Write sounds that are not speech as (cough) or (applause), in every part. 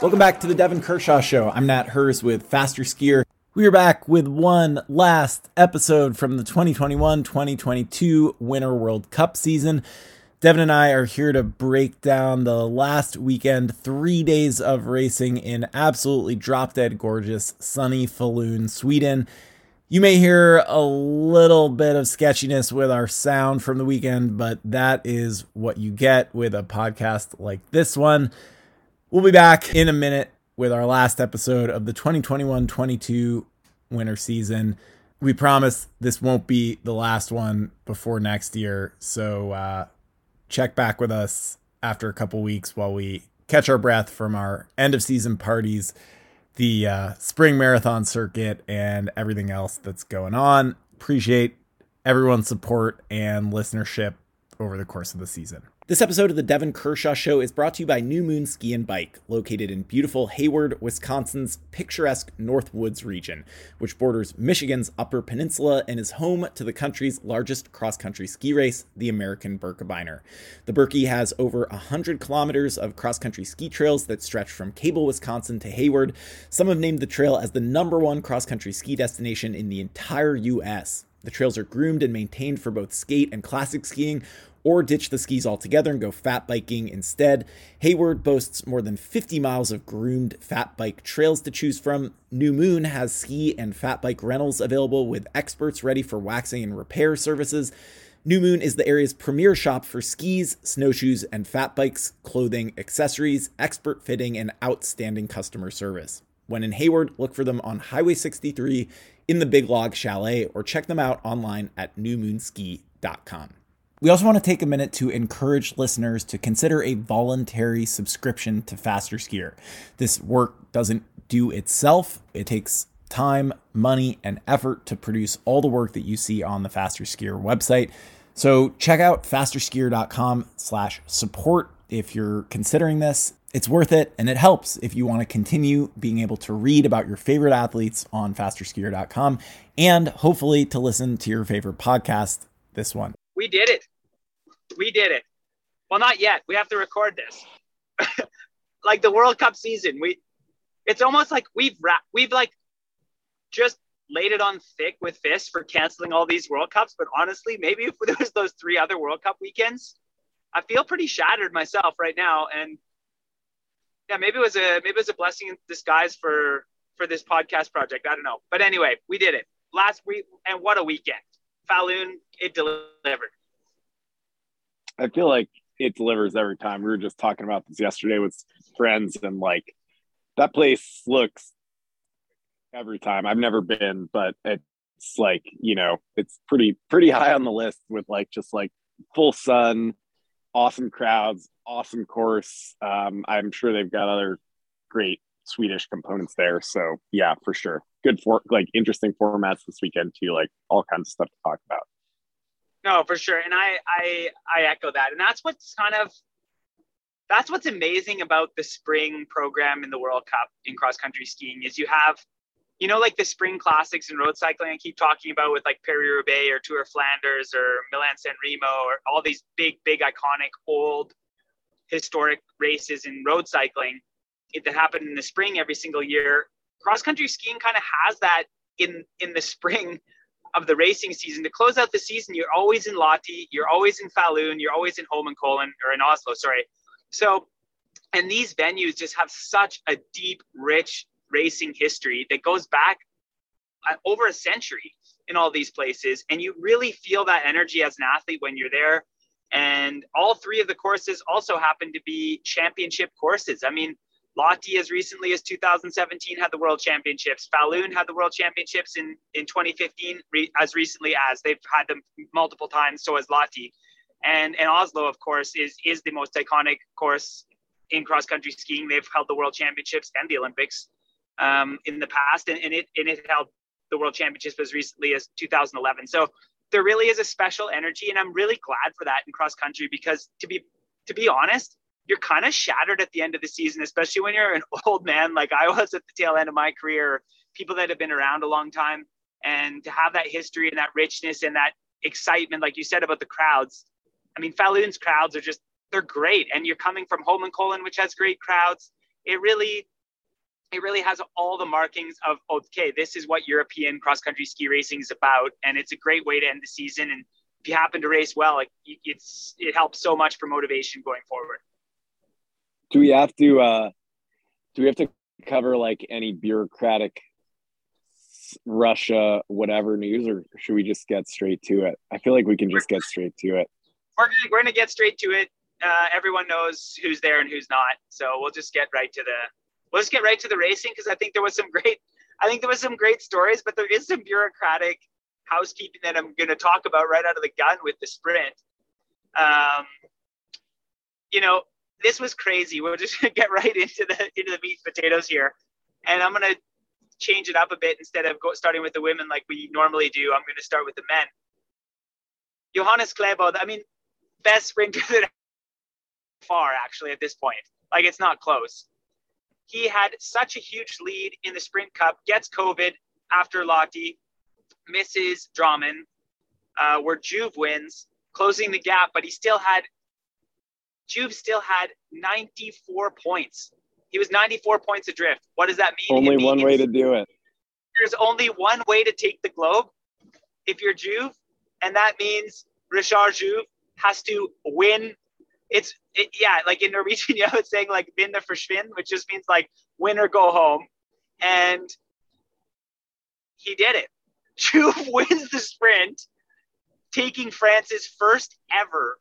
Welcome back to the Devon Kershaw Show. I'm Nat Herz with Faster Skier. We are back with one last episode from the 2021 2022 Winter World Cup season. Devon and I are here to break down the last weekend, three days of racing in absolutely drop dead gorgeous sunny Falun, Sweden. You may hear a little bit of sketchiness with our sound from the weekend, but that is what you get with a podcast like this one. We'll be back in a minute with our last episode of the 2021 22 winter season. We promise this won't be the last one before next year. So uh, check back with us after a couple weeks while we catch our breath from our end of season parties, the uh, spring marathon circuit, and everything else that's going on. Appreciate everyone's support and listenership over the course of the season. This episode of the Devon Kershaw Show is brought to you by New Moon Ski and Bike, located in beautiful Hayward, Wisconsin's picturesque Northwoods region, which borders Michigan's Upper Peninsula and is home to the country's largest cross country ski race, the American Birkebeiner. The Birkie has over 100 kilometers of cross country ski trails that stretch from Cable, Wisconsin to Hayward. Some have named the trail as the number one cross country ski destination in the entire U.S. The trails are groomed and maintained for both skate and classic skiing, or ditch the skis altogether and go fat biking instead. Hayward boasts more than 50 miles of groomed fat bike trails to choose from. New Moon has ski and fat bike rentals available with experts ready for waxing and repair services. New Moon is the area's premier shop for skis, snowshoes, and fat bikes, clothing, accessories, expert fitting, and outstanding customer service. When in Hayward, look for them on Highway 63 in the Big Log Chalet or check them out online at newmoonski.com. We also want to take a minute to encourage listeners to consider a voluntary subscription to Faster Skier. This work doesn't do itself, it takes time, money, and effort to produce all the work that you see on the Faster Skier website. So check out fasterskier.com slash support if you're considering this. It's worth it and it helps if you want to continue being able to read about your favorite athletes on fasterskier.com and hopefully to listen to your favorite podcast, this one. We did it we did it. Well, not yet. We have to record this. (laughs) like the World Cup season, we it's almost like we've wrapped, we've like just laid it on thick with fists for canceling all these World Cups. But honestly, maybe (laughs) if there was those three other World Cup weekends, I feel pretty shattered myself right now. And yeah, maybe it was a maybe it was a blessing in disguise for for this podcast project. I don't know. But anyway, we did it last week, and what a weekend! Falun, it delivered. I feel like it delivers every time. We were just talking about this yesterday with friends, and like that place looks every time. I've never been, but it's like you know, it's pretty pretty high on the list with like just like full sun, awesome crowds, awesome course. Um, I'm sure they've got other great Swedish components there. So yeah, for sure. Good for like interesting formats this weekend too, like all kinds of stuff to talk about. No, for sure. And I, I, I echo that. And that's what's kind of, that's what's amazing about the spring program in the World Cup in cross country skiing is you have, you know, like the spring classics in road cycling I keep talking about with like Paris Roubaix or Tour Flanders or Milan San Remo or all these big, big, iconic, old, historic races in road cycling that happen in the spring every single year. Cross country skiing kind of has that in in the spring of the racing season. To close out the season you're always in Lahti you're always in Falun you're always in Holmenkollen or in Oslo sorry. So and these venues just have such a deep rich racing history that goes back uh, over a century in all these places and you really feel that energy as an athlete when you're there. And all three of the courses also happen to be championship courses. I mean Lahti, as recently as 2017, had the World Championships. Falun had the World Championships in, in 2015, re, as recently as they've had them multiple times. So has Lahti, and and Oslo, of course, is is the most iconic course in cross country skiing. They've held the World Championships and the Olympics um, in the past, and, and it and it held the World Championships as recently as 2011. So there really is a special energy, and I'm really glad for that in cross country because to be to be honest you're kind of shattered at the end of the season, especially when you're an (laughs) old man like I was at the tail end of my career, people that have been around a long time. And to have that history and that richness and that excitement, like you said about the crowds. I mean, Falun's crowds are just, they're great. And you're coming from Holmenkollen, which has great crowds. It really, it really has all the markings of okay, this is what European cross country ski racing is about, and it's a great way to end the season. And if you happen to race well, like it's it helps so much for motivation going forward. Do we have to? uh Do we have to cover like any bureaucratic Russia whatever news, or should we just get straight to it? I feel like we can just get straight to it. We're gonna, we're gonna get straight to it. Uh, everyone knows who's there and who's not, so we'll just get right to the we'll just get right to the racing because I think there was some great I think there was some great stories, but there is some bureaucratic housekeeping that I'm to talk about right out of the gun with the sprint. Um, you know, this was crazy. We'll just (laughs) get right into the into the meat and potatoes here, and I'm to change it up a bit instead of go, starting with the women like we normally do. I'm to start with the men. Johannes Klæbo, I mean, best sprinter that (laughs) far actually at this point. Like it's not close. He had such a huge lead in the Sprint Cup, gets COVID after Lahti, misses Drammen, uh, where Jouve wins, closing the gap, but he still had, Jouve still had 94 points. He was 94 points adrift. What does that mean? Only one way to do it. There's only one way to take the globe if you're Jouve, and that means Richard Jouve has to win it's it, yeah, like in Norwegian, (laughs) you know, it's saying like "bin the verschwin," which just means like win or go home, and he did it. (laughs) Jouve wins the sprint, taking France's first ever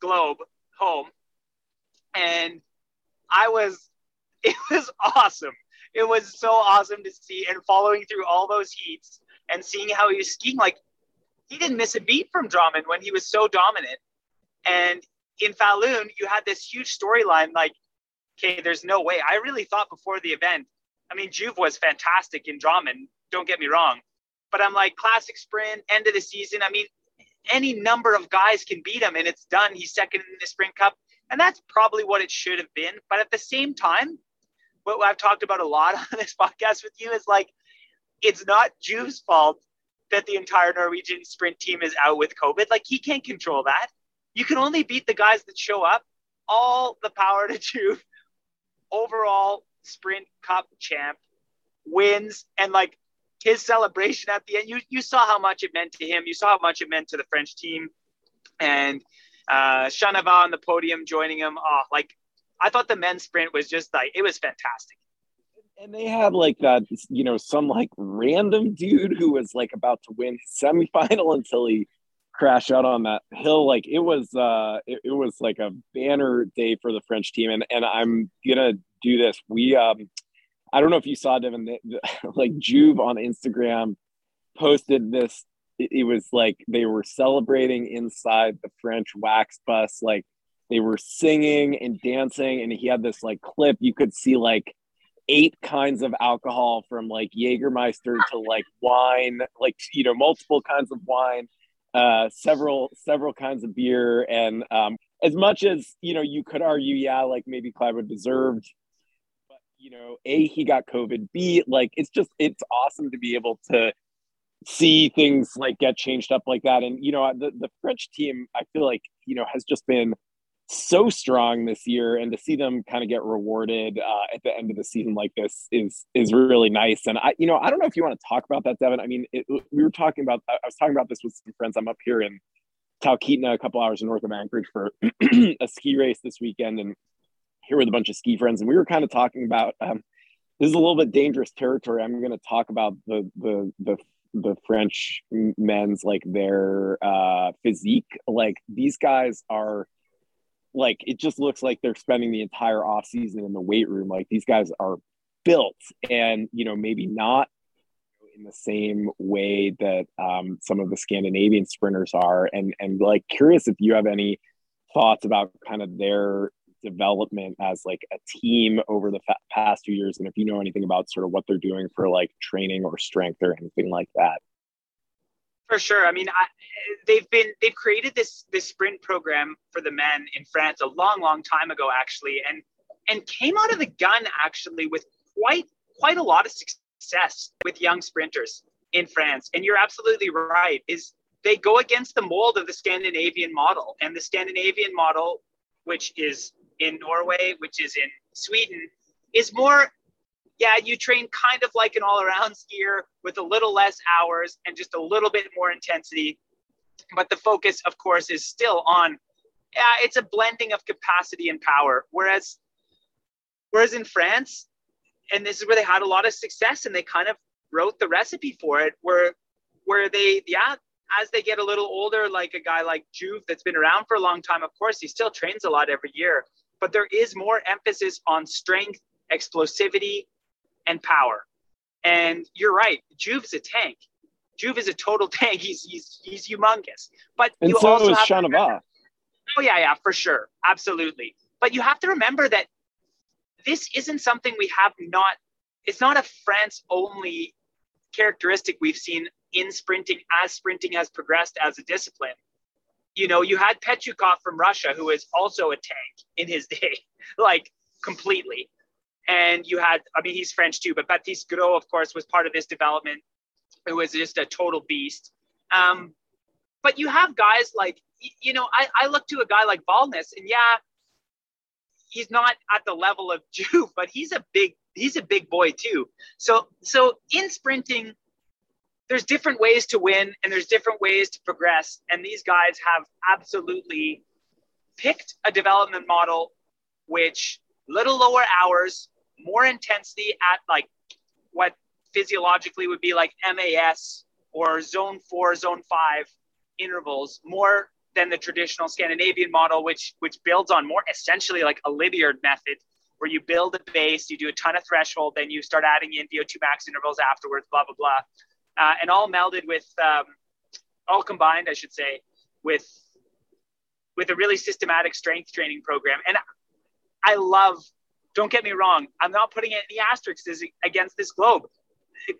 globe home, and I was, (laughs) it was awesome. It was so awesome to see and following through all those heats and seeing how he was skiing. Like he didn't miss a beat from Drammen when he was so dominant, and in Falun, you had this huge storyline like, okay, there's no way. I really thought before the event, I mean, Jouve was fantastic in Drammen, don't get me wrong. But I'm like, classic sprint, end of the season. I mean, any number of guys can beat him and it's done. He's second in the Sprint Cup. And that's probably what it should have been. But at the same time, what I've talked about a lot (laughs) on this podcast with you is like, it's not Jouve's fault that the entire Norwegian sprint team is out with COVID. Like, he can't control that. You can only beat the guys that show up. All the power to (laughs) Jouve. Overall sprint cup champ wins and like his celebration at the end. You you saw how much it meant to him. You saw how much it meant to the French team, and uh, on the podium joining him. Oh, like I thought the men's sprint was just like it was fantastic. And they had like that, you know, some like random dude who was like about to win semifinal (laughs) until he crashed out on that hill like it was uh it, it, was like a banner day for the french team and and i'm gonna do this we um i don't know if you saw devon the, (laughs) the, like jouve on instagram posted this. It, it was like they were celebrating inside the french wax bus like they were singing and dancing. And he had this like clip you could see like eight kinds of alcohol from like Jägermeister to like wine, like you know, multiple kinds of wine uh, several several kinds of beer, and um, as much as you know, you could argue, yeah, like maybe Klæbo deserved, but you know, a he got COVID. B like it's just it's awesome to be able to see things like get changed up like that, and you know, the the French team, I feel like you know has just been so strong this year and to see them kind of get rewarded uh, at the end of the season like this is is really nice. And i you know i don't know if you want to talk about that devon. I mean it, we were talking about i was talking about this with some friends. I'm up here in talkeetna a couple hours north of anchorage for (clears throat) a ski race this weekend and here with a bunch of ski friends and we were kind of talking about um, this is a little bit dangerous territory i'm going to talk about the the the the French men's like their uh, physique. Like these guys are like it just looks like they're spending the entire off season in the weight room. Like these guys are built, and you know maybe not in the same way that um, some of the Scandinavian sprinters are. And and like curious if you have any thoughts about kind of their development as like a team over the fa- past few years and if you know anything about sort of what they're doing for like training or strength or anything like that for sure. I mean, I, they've been they've created this this sprint program for the men in France a long, long time ago, actually, and and came out of the gun actually with quite quite a lot of success with young sprinters in France. And you're absolutely right. Is they go against the mold of the Scandinavian model, and the Scandinavian model, which is in Norway, which is in Sweden, is more yeah, you train kind of like an all around skier with a little less hours and just a little bit more intensity. But the focus, of course, is still on, yeah, it's a blending of capacity and power. Whereas, whereas in France, and this is where they had a lot of success and they kind of wrote the recipe for it, where, where they, yeah, as they get a little older, like a guy like jouve that's been around for a long time, of course, he still trains a lot every year, but there is more emphasis on strength, explosivity, and power. And you're right, Jouve's a tank. Jouve is a total (laughs) tank. He's he's he's humongous. But and you so also is have to Chanavat. Oh yeah, yeah, for sure, absolutely. But you have to remember that this isn't something we have not. It's not a France only characteristic we've seen in sprinting as sprinting has progressed as a discipline. You know, you had Petukhov from Russia, who is also a tank in his (laughs) day, like completely. And you had, I mean, he's French too, but Baptiste Gros, of course, was part of this development, who was just a total beast. Um, but you have guys like, you know, I, I look to a guy like Valnes, and yeah, he's not at the level of (laughs) Jouve, but he's a big, he's a big boy too. So, so in sprinting, there's different ways to win and there's different ways to progress. And these guys have absolutely picked a development model which little lower hours, more intensity at like what physiologically would be like MAS or zone four, zone five intervals, more than the traditional Scandinavian model, which which builds on more essentially like a Lydiard method, where you build a base, you do a ton of threshold, then you start adding in VO2 max intervals afterwards, blah blah blah uh, and all melded with, um, all combined, I should say, with with a really systematic strength training program. And I love. Don't get me wrong. I'm not putting any asterisks against this globe.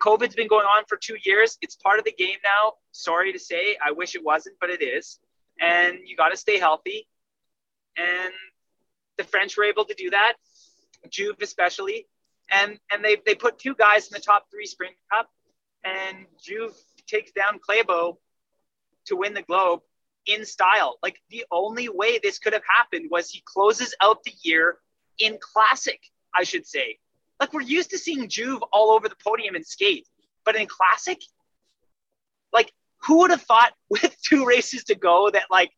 COVID's been going on for two years. It's part of the game now. Sorry to say, I wish it wasn't, but it is. And you got to stay healthy. And the French were able to do that, Jouve especially. And and they they put two guys in the top three sprint cup and Jouve takes down Klæbo to win the Globe in style. Like the only way this could have happened was he closes out the year in classic, I should say. Like we're used to seeing Jouve all over the podium and skate, but in classic, like who would have thought (laughs) with two races to go that like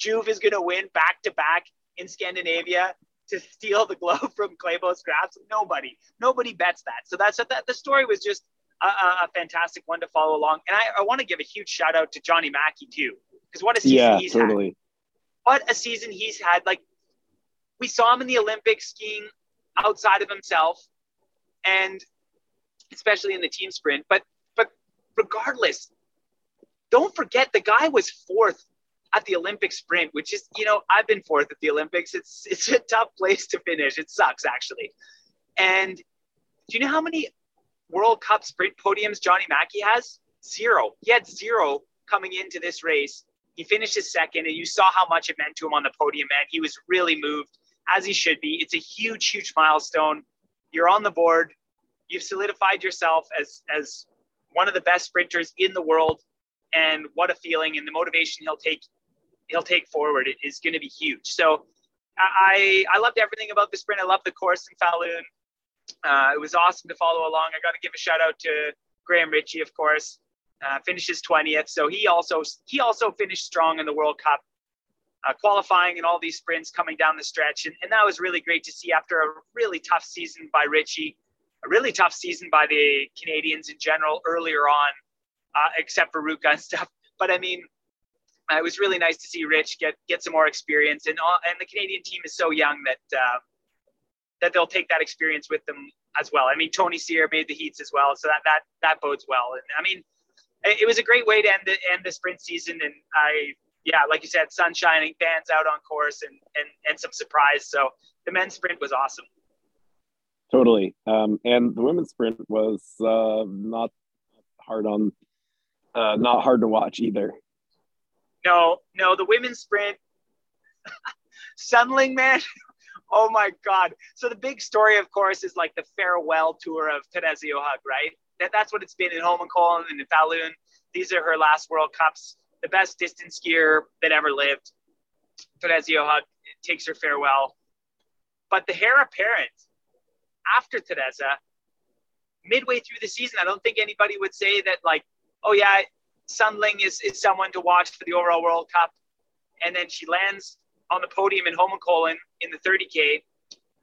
Jouve is going to win back to back in Scandinavia to steal the (laughs) globe from Klæbo's grasp? Nobody, nobody bets that. So that's that the story was just a, a, fantastic one to follow along. And I, I want to give a huge shout out to Joni Mäki too, because what a season yeah, he's totally. had. What a season he's had. Like we saw him in the Olympics skiing outside of himself, and especially in the team sprint. But but regardless, don't forget the guy was fourth at the Olympic sprint, which is you know I've been fourth at the Olympics. It's (laughs) it's a tough place to finish. It sucks actually. And do you know how many World Cup sprint podiums Joni Mäki has? Zero. He had zero coming into this race. He finished his second, and you saw how much it meant to him on the podium, man. He was really moved, as he should be. It's a huge, huge milestone. You're on the board. You've solidified yourself as as one of the best sprinters in the world. And what a feeling! And the motivation he'll take he'll take forward is going to be huge. So I I loved everything about the sprint. I love the course in Falun. Uh, it was awesome to follow along. I got to give a shout out to Graham Ritchie, of course. Uh, finishes 20th, so he also he also finished strong in the World Cup, uh, qualifying in all these sprints coming down the stretch, and, and that was really great to see after a really tough season by Ritchie, a really tough season by the Canadians in general earlier on, uh, except for Ruka and (laughs) stuff. But I mean, uh, it was really nice to see Rich get get some more experience, and all, and the Canadian team is so young that uh, that they'll take that experience with them as well. I mean, Tony Cyr made the heats as well, so that that that bodes well. And I mean, it, it was a great way to end the end the sprint season. And I, yeah, like you said, sun shining, fans out on course, and and and some surprise. So the men's sprint was awesome. Totally, um, and the women's sprint was uh, not hard on, uh, not hard to watch either. No, no, the women's sprint. (laughs) Sundling, man, Oh my God. So the big story, of course, is like the farewell tour of Therese Johaug, right? That, that's what it's been in Holmenkollen and in Falun. These are her last World Cups. The best distance skier that ever lived. Therese Johaug takes her farewell. But the heir apparent after Teresa midway through the season, I don't think anybody would say that like, oh yeah, Sundling is is someone to watch for the overall World Cup. And then she lands on the podium in Holmenkollen in the 30K,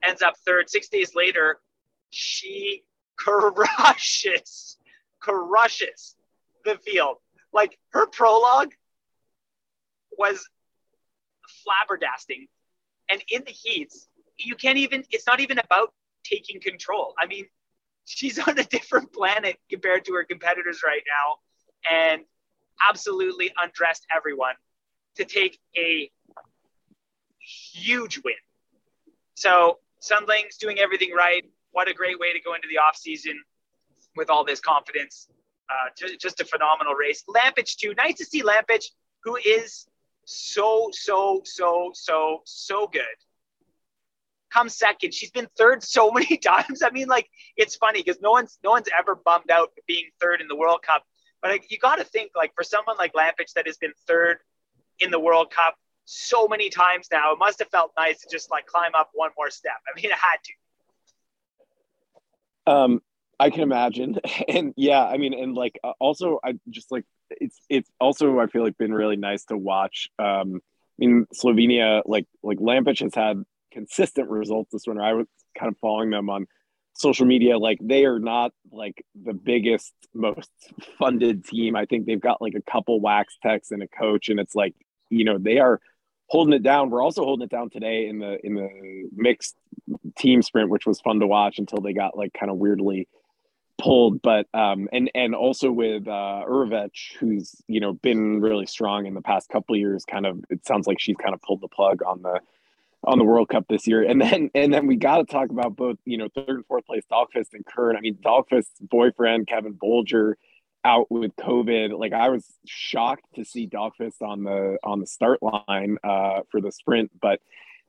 ends up third. Six days later, she crushes, crushes the field. Like her prologue was flabbergasting. And in the heats, you can't even, it's not even about taking control. I mean, she's on a different planet compared to her competitors right now and absolutely undressed everyone to take a huge win. So Sundling's doing everything right. What a great way to go into the off season with all this confidence. Uh, just, just a phenomenal race. Lampič too. Nice to see Lampič, who is so so so so so good. Come second. She's been third so (laughs) many times. I mean, like it's funny because no one's no one's ever bummed out being third in the World Cup. But like, you got to think like for someone like Lampič that has been third in the World Cup so many times now. It must have felt nice to just like climb up one more step. I mean, it had to. Um, I can imagine, (laughs) and yeah, I mean, and like uh, also, I just like it's it's also I feel like been really nice to watch. Um, I mean, Slovenia, like like Lampič has had consistent results this winter. I was kind of following them on social media. Like they are not like the biggest, most funded team. I think they've got like a couple wax techs and a coach, and it's like you know they are holding it down. We're also holding it down today in the in the mixed team sprint, which was fun to watch until they got like kind of weirdly pulled. But um, and and also with uh, Urevc, who's you know been really strong in the past couple years. Kind of, it sounds like she's kind of pulled the plug on the on the World Cup this year. And then and then we got to talk about both you know third and fourth place Dahlqvist and Kern. I mean Dahlqvist's boyfriend Kevin Bolger out with COVID. Like I was shocked to see Dahlqvist on the on the start line uh, for the sprint, but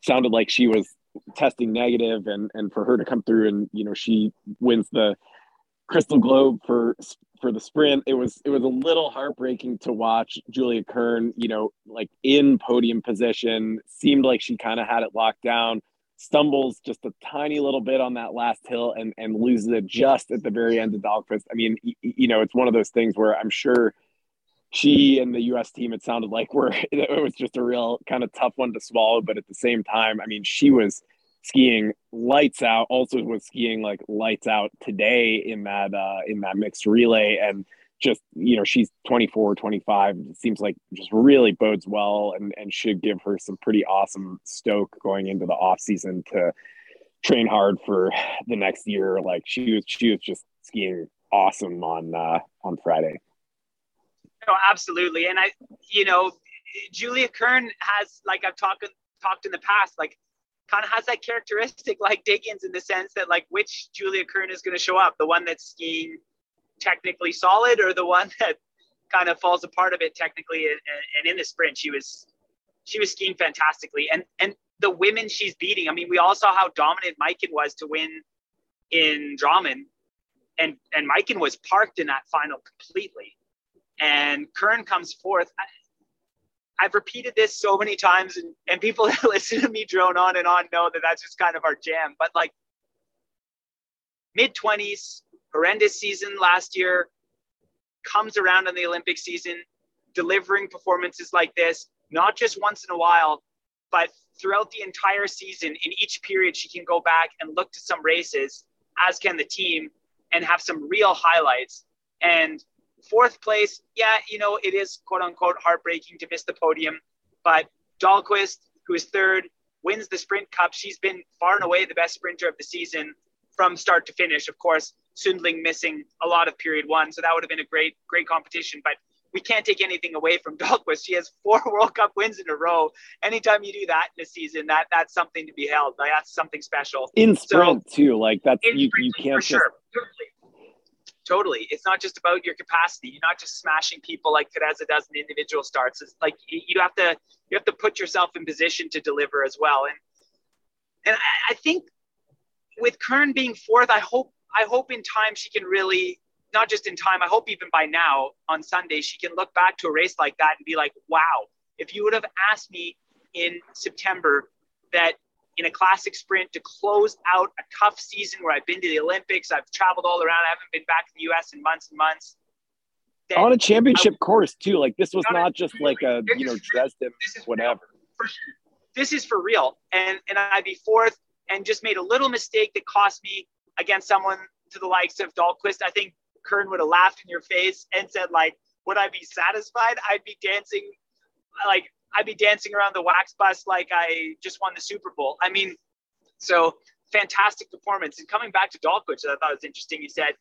sounded like she was testing negative, and and for her to come through and you know she wins the Crystal Globe for for the sprint. It was it was a little heartbreaking to watch Julia Kern, you know, like in podium position. Seemed like she kind of had it locked down stumbles just a tiny little bit on that last hill and and loses it just at the very end of Dahlqvist. I mean, you know, it's one of those things where I'm sure she and the U.S. team, it sounded like were (laughs) it was just a real kind of tough one to swallow. But at the same time, I mean, she was skiing lights out. Also, was skiing like lights out today in that uh, in that mixed relay and just you know she's 24 25 it seems like just really bodes well and and should give her some pretty awesome stoke going into the off season to train hard for the next year. Like she was she was just skiing awesome on uh on friday. No absolutely. And i you know julia kern has like i've talked talked in the past like kind of has that characteristic like diggins in the sense that like which julia kern is going to show up? The one that's skiing technically solid or the one that kind of falls apart a bit technically. And, and in the sprint, she was she was skiing fantastically. And and the women she's beating, I mean, we all saw how dominant Maiken was to win in Drammen. And and Maiken was parked in that final completely. And Kern comes fourth. I, I've repeated this so many times, and, and people (laughs) that listen to me drone on and on know that that's just kind of our jam. But like mid 20s, horrendous season last year, comes around in the Olympic season, delivering performances like this, not just once in a while, but throughout the entire season. In each period, she can go back and look to some races, as can the team, and have some real highlights. And fourth place, yeah, you know, it is quote unquote heartbreaking to miss the podium, but Dahlqvist, who is third, wins the sprint cup. She's been far and away the best sprinter of the season from start to finish. Of course, Sundling missing a lot of period one, so that would have been a great, great competition. But we can't take anything away from (laughs) Dahlqvist. She has four (laughs) World Cup wins in a row. Anytime you do that in a season, that that's something to be held. Like that's something special. In sprint so, too, like that's you, you can't for just... sure. Totally. Totally. It's not just about your capacity. You're not just smashing people like Teresa does in individual starts. It's like you have to you have to put yourself in position to deliver as well. And and I, I think with Kern being fourth, I hope I hope in time she can really not just in time. I hope even by now on Sunday she can look back to a race like that and be like, wow, if you would have asked me in September that in a classic sprint to close out a tough season where I've been to the Olympics, I've traveled all around, I haven't been back to the US in months and months. On a championship course too. Like this was not just like a you know Dresden whatever. Sure. This is for real. And and I'd be fourth and just made a little mistake that cost me against someone to the likes of Dahlqvist. I think Kern would have laughed in your face and said, like, would I be satisfied? I'd be dancing like I'd be dancing around the wax bus like I just won the Super Bowl. I mean, so fantastic performance. And coming back to Dahlqvist, I thought it was interesting. You said,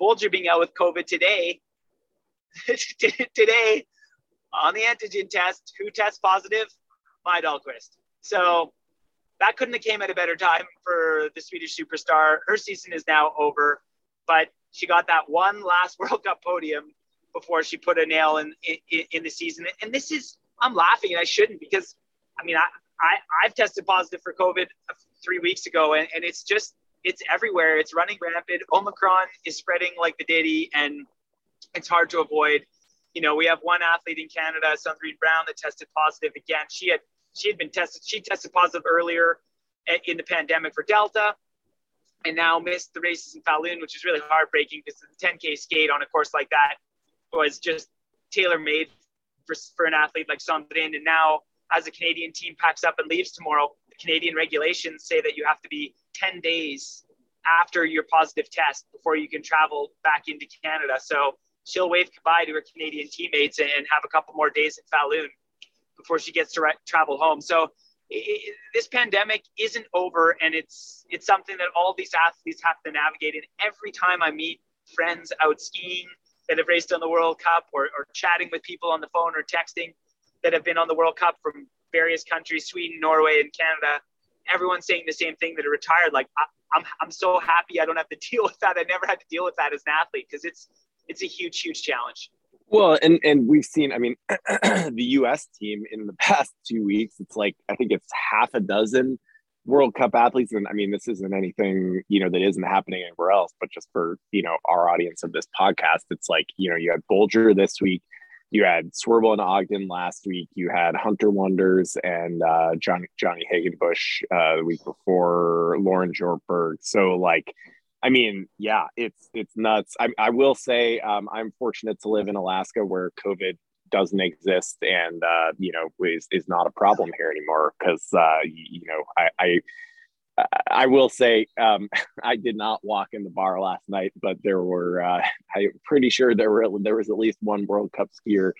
Bolger being out with COVID today, (laughs) today on the antigen test, who tests positive? Maja Dahlqvist. So that couldn't have came at a better time for the Swedish superstar. Her season is now over, but she got that one last (laughs) World Cup podium before she put a nail in, in, in the season. And this is I'm laughing and I shouldn't because I mean I, I I've tested positive for COVID three weeks ago and, and it's just it's everywhere. It's running rampant. Omicron is spreading like the ditty and it's hard to avoid. You know, we have one athlete in Canada, Cendrine Browne, that tested positive again. She had she had been tested. She tested positive earlier eh, in the pandemic for Delta, and now missed the races in Falun, which is really heartbreaking because the 10K skate on a course like that was just tailor made for, for an athlete like Cendrine. And now, as a Canadian team packs up and leaves tomorrow, the Canadian regulations say that you have to be 10 days after your positive test before you can travel back into Canada. So she'll wave goodbye to her Canadian teammates and have a couple more days in Falun before she gets to re- travel home. So it, this pandemic isn't over, and it's it's something that all these athletes have to navigate. And every time I meet friends out skiing that have raced on the World Cup or, or chatting with people on the phone or texting that have been on the World Cup from various countries, Sweden, Norway, and Canada. Everyone's saying the same thing that are retired. Like, I, I'm, I'm so happy I don't have to (laughs) deal with that. I never had to deal with that as an athlete because it's, it's a huge, huge challenge. Well, and, and we've seen, I mean, (clears throat) the US team in the (laughs) past two weeks, it's like, I think it's half a dozen World Cup athletes, and I mean, this isn't anything you know that isn't happening anywhere else, but just for you know our audience of this podcast, it's like you know you had Bolger this week, you had Swirbul and Ogden last week, you had Hunter Wonders and uh, Johnny Johnny Hagenbuch uh, the week before, Lauren Jortberg. So like, I mean, yeah, it's it's nuts. I, I will say um, I'm fortunate to live in Alaska where COVID doesn't exist and uh, you know is is not a problem here anymore because uh, you, know I, I I will say um, (laughs) I did not walk in the bar last night, but there were uh, I'm pretty sure there were there was at least one World Cup skier.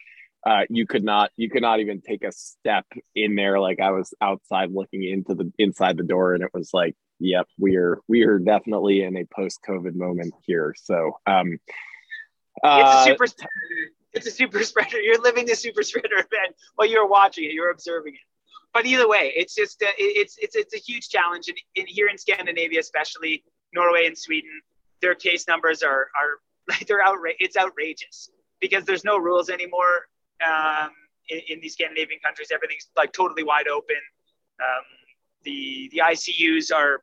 Uh, you could not you could not even take a step in there. Like I was outside looking into the inside the door, and it was like, yep, we are we are definitely in a post COVID moment here. So um, uh, it's a super it's a super spreader. You're living the super spreader (laughs) event while you're watching it. You're observing it. But either way, it's just uh, it's it's it's a huge challenge, and in, here in Scandinavia, especially Norway and Sweden, their case numbers are are (laughs) like they're outra- It's outrageous because there's no rules anymore um, in, in these Scandinavian countries. Everything's like totally wide open. Um, the the ICUs are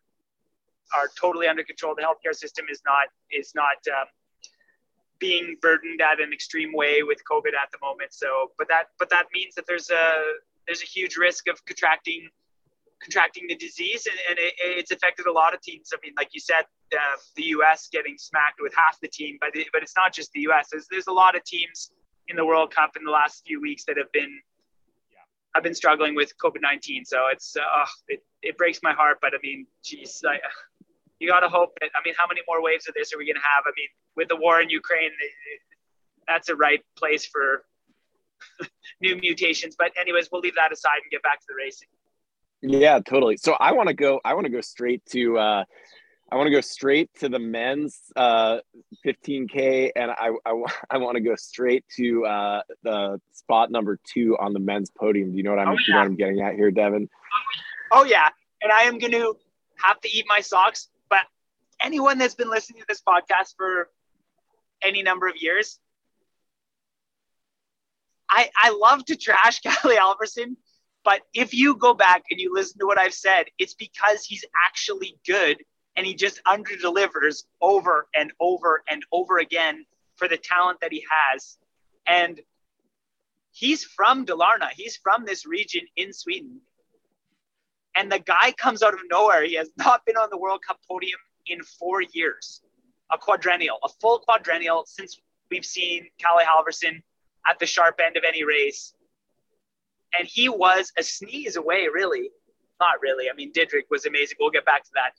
are totally under control. The healthcare system is not is not um, being burdened at an extreme way with COVID at the moment. So, but that but that means that there's a there's a huge risk of contracting contracting the disease, and, and it, it's affected a lot of teams. I mean, like you said, uh, the U.S. getting smacked with half the team, but it, but it's not just the U.S. There's there's a lot of teams in the World Cup in the last few weeks that have been have been struggling with COVID nineteen. So it's uh, it it breaks my heart, but I mean, geez, I, you got to hope that. I mean, how many more waves of this are we going to have? I mean, with the war in Ukraine, that's a right place for (laughs) new mutations. But anyways, we'll leave that aside and get back to the racing. Yeah, totally. So I want to go. I want to go straight to. Uh, I want to go straight to the men's uh, 15k, and I I, (laughs) I want to go straight to uh, the spot number two on the men's podium. Do you know what I'm, oh, yeah. you know what I'm getting at here, Devon? Oh yeah, and I am going to have to eat my socks anyone that's been listening to this podcast for any number of years, I, I love to trash (laughs) Calle Halfvarsson, but if you go back and you listen to what I've said, it's because he's actually good and he just under delivers over and over and over again for the talent that he has. And he's from Dalarna, he's from this region in Sweden. And the guy comes out of nowhere. He has not been on the World Cup podium in four years. A quadrennial, a full quadrennial since we've seen Calle Halfvarsson at the sharp end of any race. And he was a sneeze away, really. Not really. I mean, Didrik was amazing. We'll get back to that.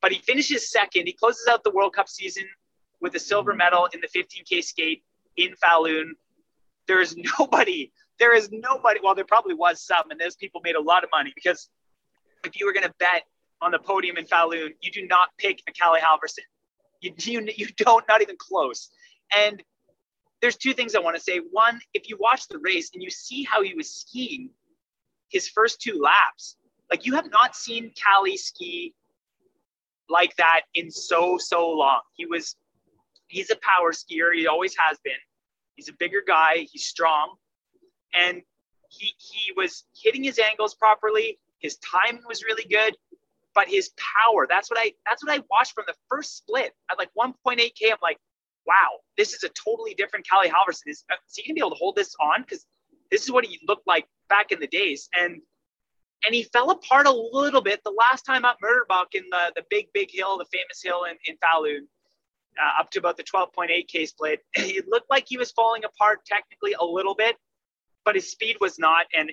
But he finishes second. He closes out the World Cup season with a silver medal in the 15K skate in Falun. There is (laughs) nobody, there is nobody, well, there probably was some, and those people made a lot of money because if you were going to bet on the podium in Falun, you do not pick a Calle Halfvarsson. You, you, you don't, not even close. And there's two things I want to say. One, if you watch the race and you see how he was skiing his first two laps, like you have not seen Calle ski like that in so, so long. He was, he's a power skier. He always has been. He's a bigger guy. He's strong. And he, he was hitting his angles properly. His timing was really good but his power that's what i that's what i watched from the first split at like 1.8k i'm like wow, this is a totally different Calle Halfvarsson. Is, uh, is he gonna be able to hold this on? Because this is what he looked like back in the days. And and he fell apart a little bit the last time at Mördarbacken in the, the big, big hill, the famous hill in, in Falun, uh, up to about the 12.8K split. (laughs) It looked like he was falling apart technically a little bit, but his speed was not. And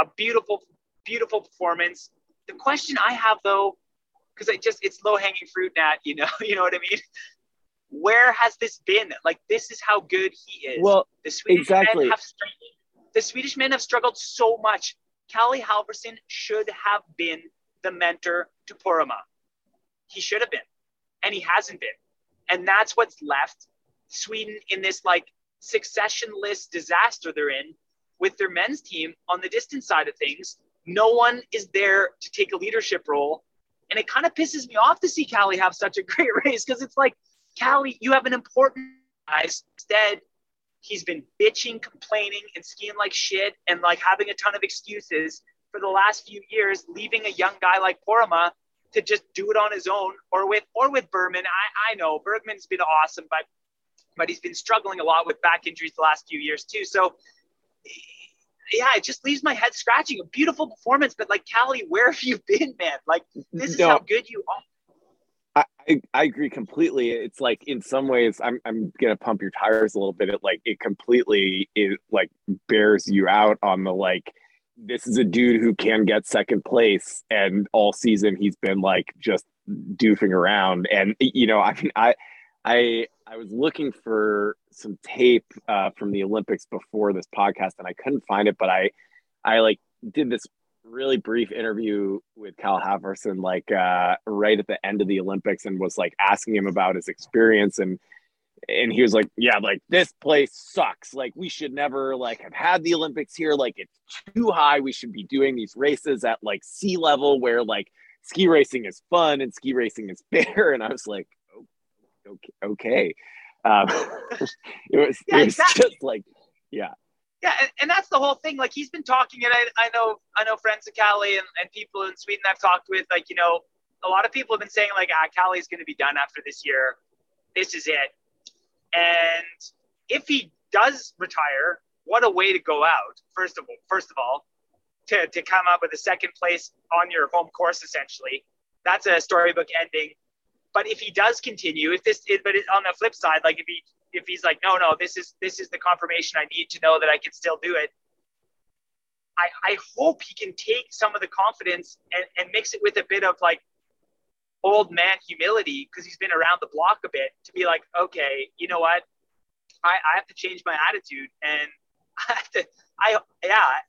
a beautiful, beautiful performance. The question I have though, because I just it's low hanging fruit, Nat. You know, (laughs) you know what I mean where has this been? Like this is how good he is. Well, the Swedish exactly. men have struggled. the Swedish men have struggled so much. Calle Halfvarsson should have been the mentor to Poromaa. He should have been, and he hasn't been. And that's what's left Sweden in this like successionless disaster they're in with their men's team on the distance side of things. No one is there to take a leadership role. And it kind of pisses me off to see Calle have such a great (laughs) race because it's like Calle, you have an important guys. Instead, he's been bitching, complaining, and skiing like shit and like having a ton of excuses for the last few years, leaving a young guy like Poromaa to just do it on his own or with or with Burman. I, I know Burman's been awesome, but but he's been struggling a lot with back injuries the last few years too. So yeah, it just leaves my head scratching. A beautiful performance, but like Calle, where have you been, man? Like this is no. how good you are. I, I agree completely. It's like in some ways I'm I'm gonna pump your tires a little bit. It like it completely it like bears you out on the like this is a dude who can get second place and all season he's been like just doofing around and you know I mean I I I was looking for some tape uh, from the Olympics before this podcast and I couldn't find it but I I like did this really brief interview with Cal Halfvarsson, like uh, right at the end of the Olympics, and was like asking him about his experience, and and he was like, "Yeah, like this place sucks. Like we should never like have had the Olympics here. Like it's too high. We should be doing these races at like sea level, where like ski racing is fun and ski racing is (laughs) fair." And I was like, "Okay, okay." Um, (laughs) (laughs) it was yeah, it was exactly. just like, yeah yeah, and, and, that's the whole thing. Like he's been talking, and I, I know I know friends of Calle and, and people in Sweden I've talked with. Like you know, a lot of people have been saying like, ah, Calle's going to be done after this year. This is it. And if he does retire, what a way to go out. First of all, first of all, to to come up with a second place on your home course, essentially, that's a storybook ending. But if he does continue, if this, but on the flip side, like if he if he's like, no, no, this is this is the confirmation I need to know that I can still do it. I, I hope he can take some of the confidence and, and mix it with a bit of like old man humility because he's been around the block a bit to be like, okay, you know what? I, I have to change my attitude and (laughs) I have to, I, yeah,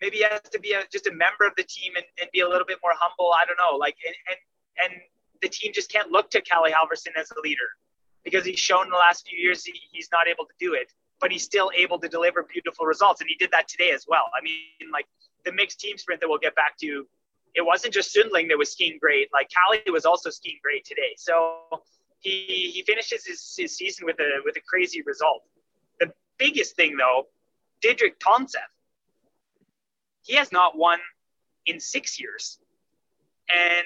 maybe he has to be a, just a member of the team and, and be a little bit more humble. I don't know. Like, and, and, and the team just can't look to Calle Halfvarsson as a leader because he's shown in the last few years he, he's not able to do it, but he's still able to deliver beautiful results. And he did that today as well. I mean, like the mixed team sprint that we'll get back to, it wasn't just Sundling that was skiing great. Like Calle was also skiing great today. So he, he finishes his, his season with a, with a crazy result. The biggest thing though, Didrik Tønseth, he has not won in six years and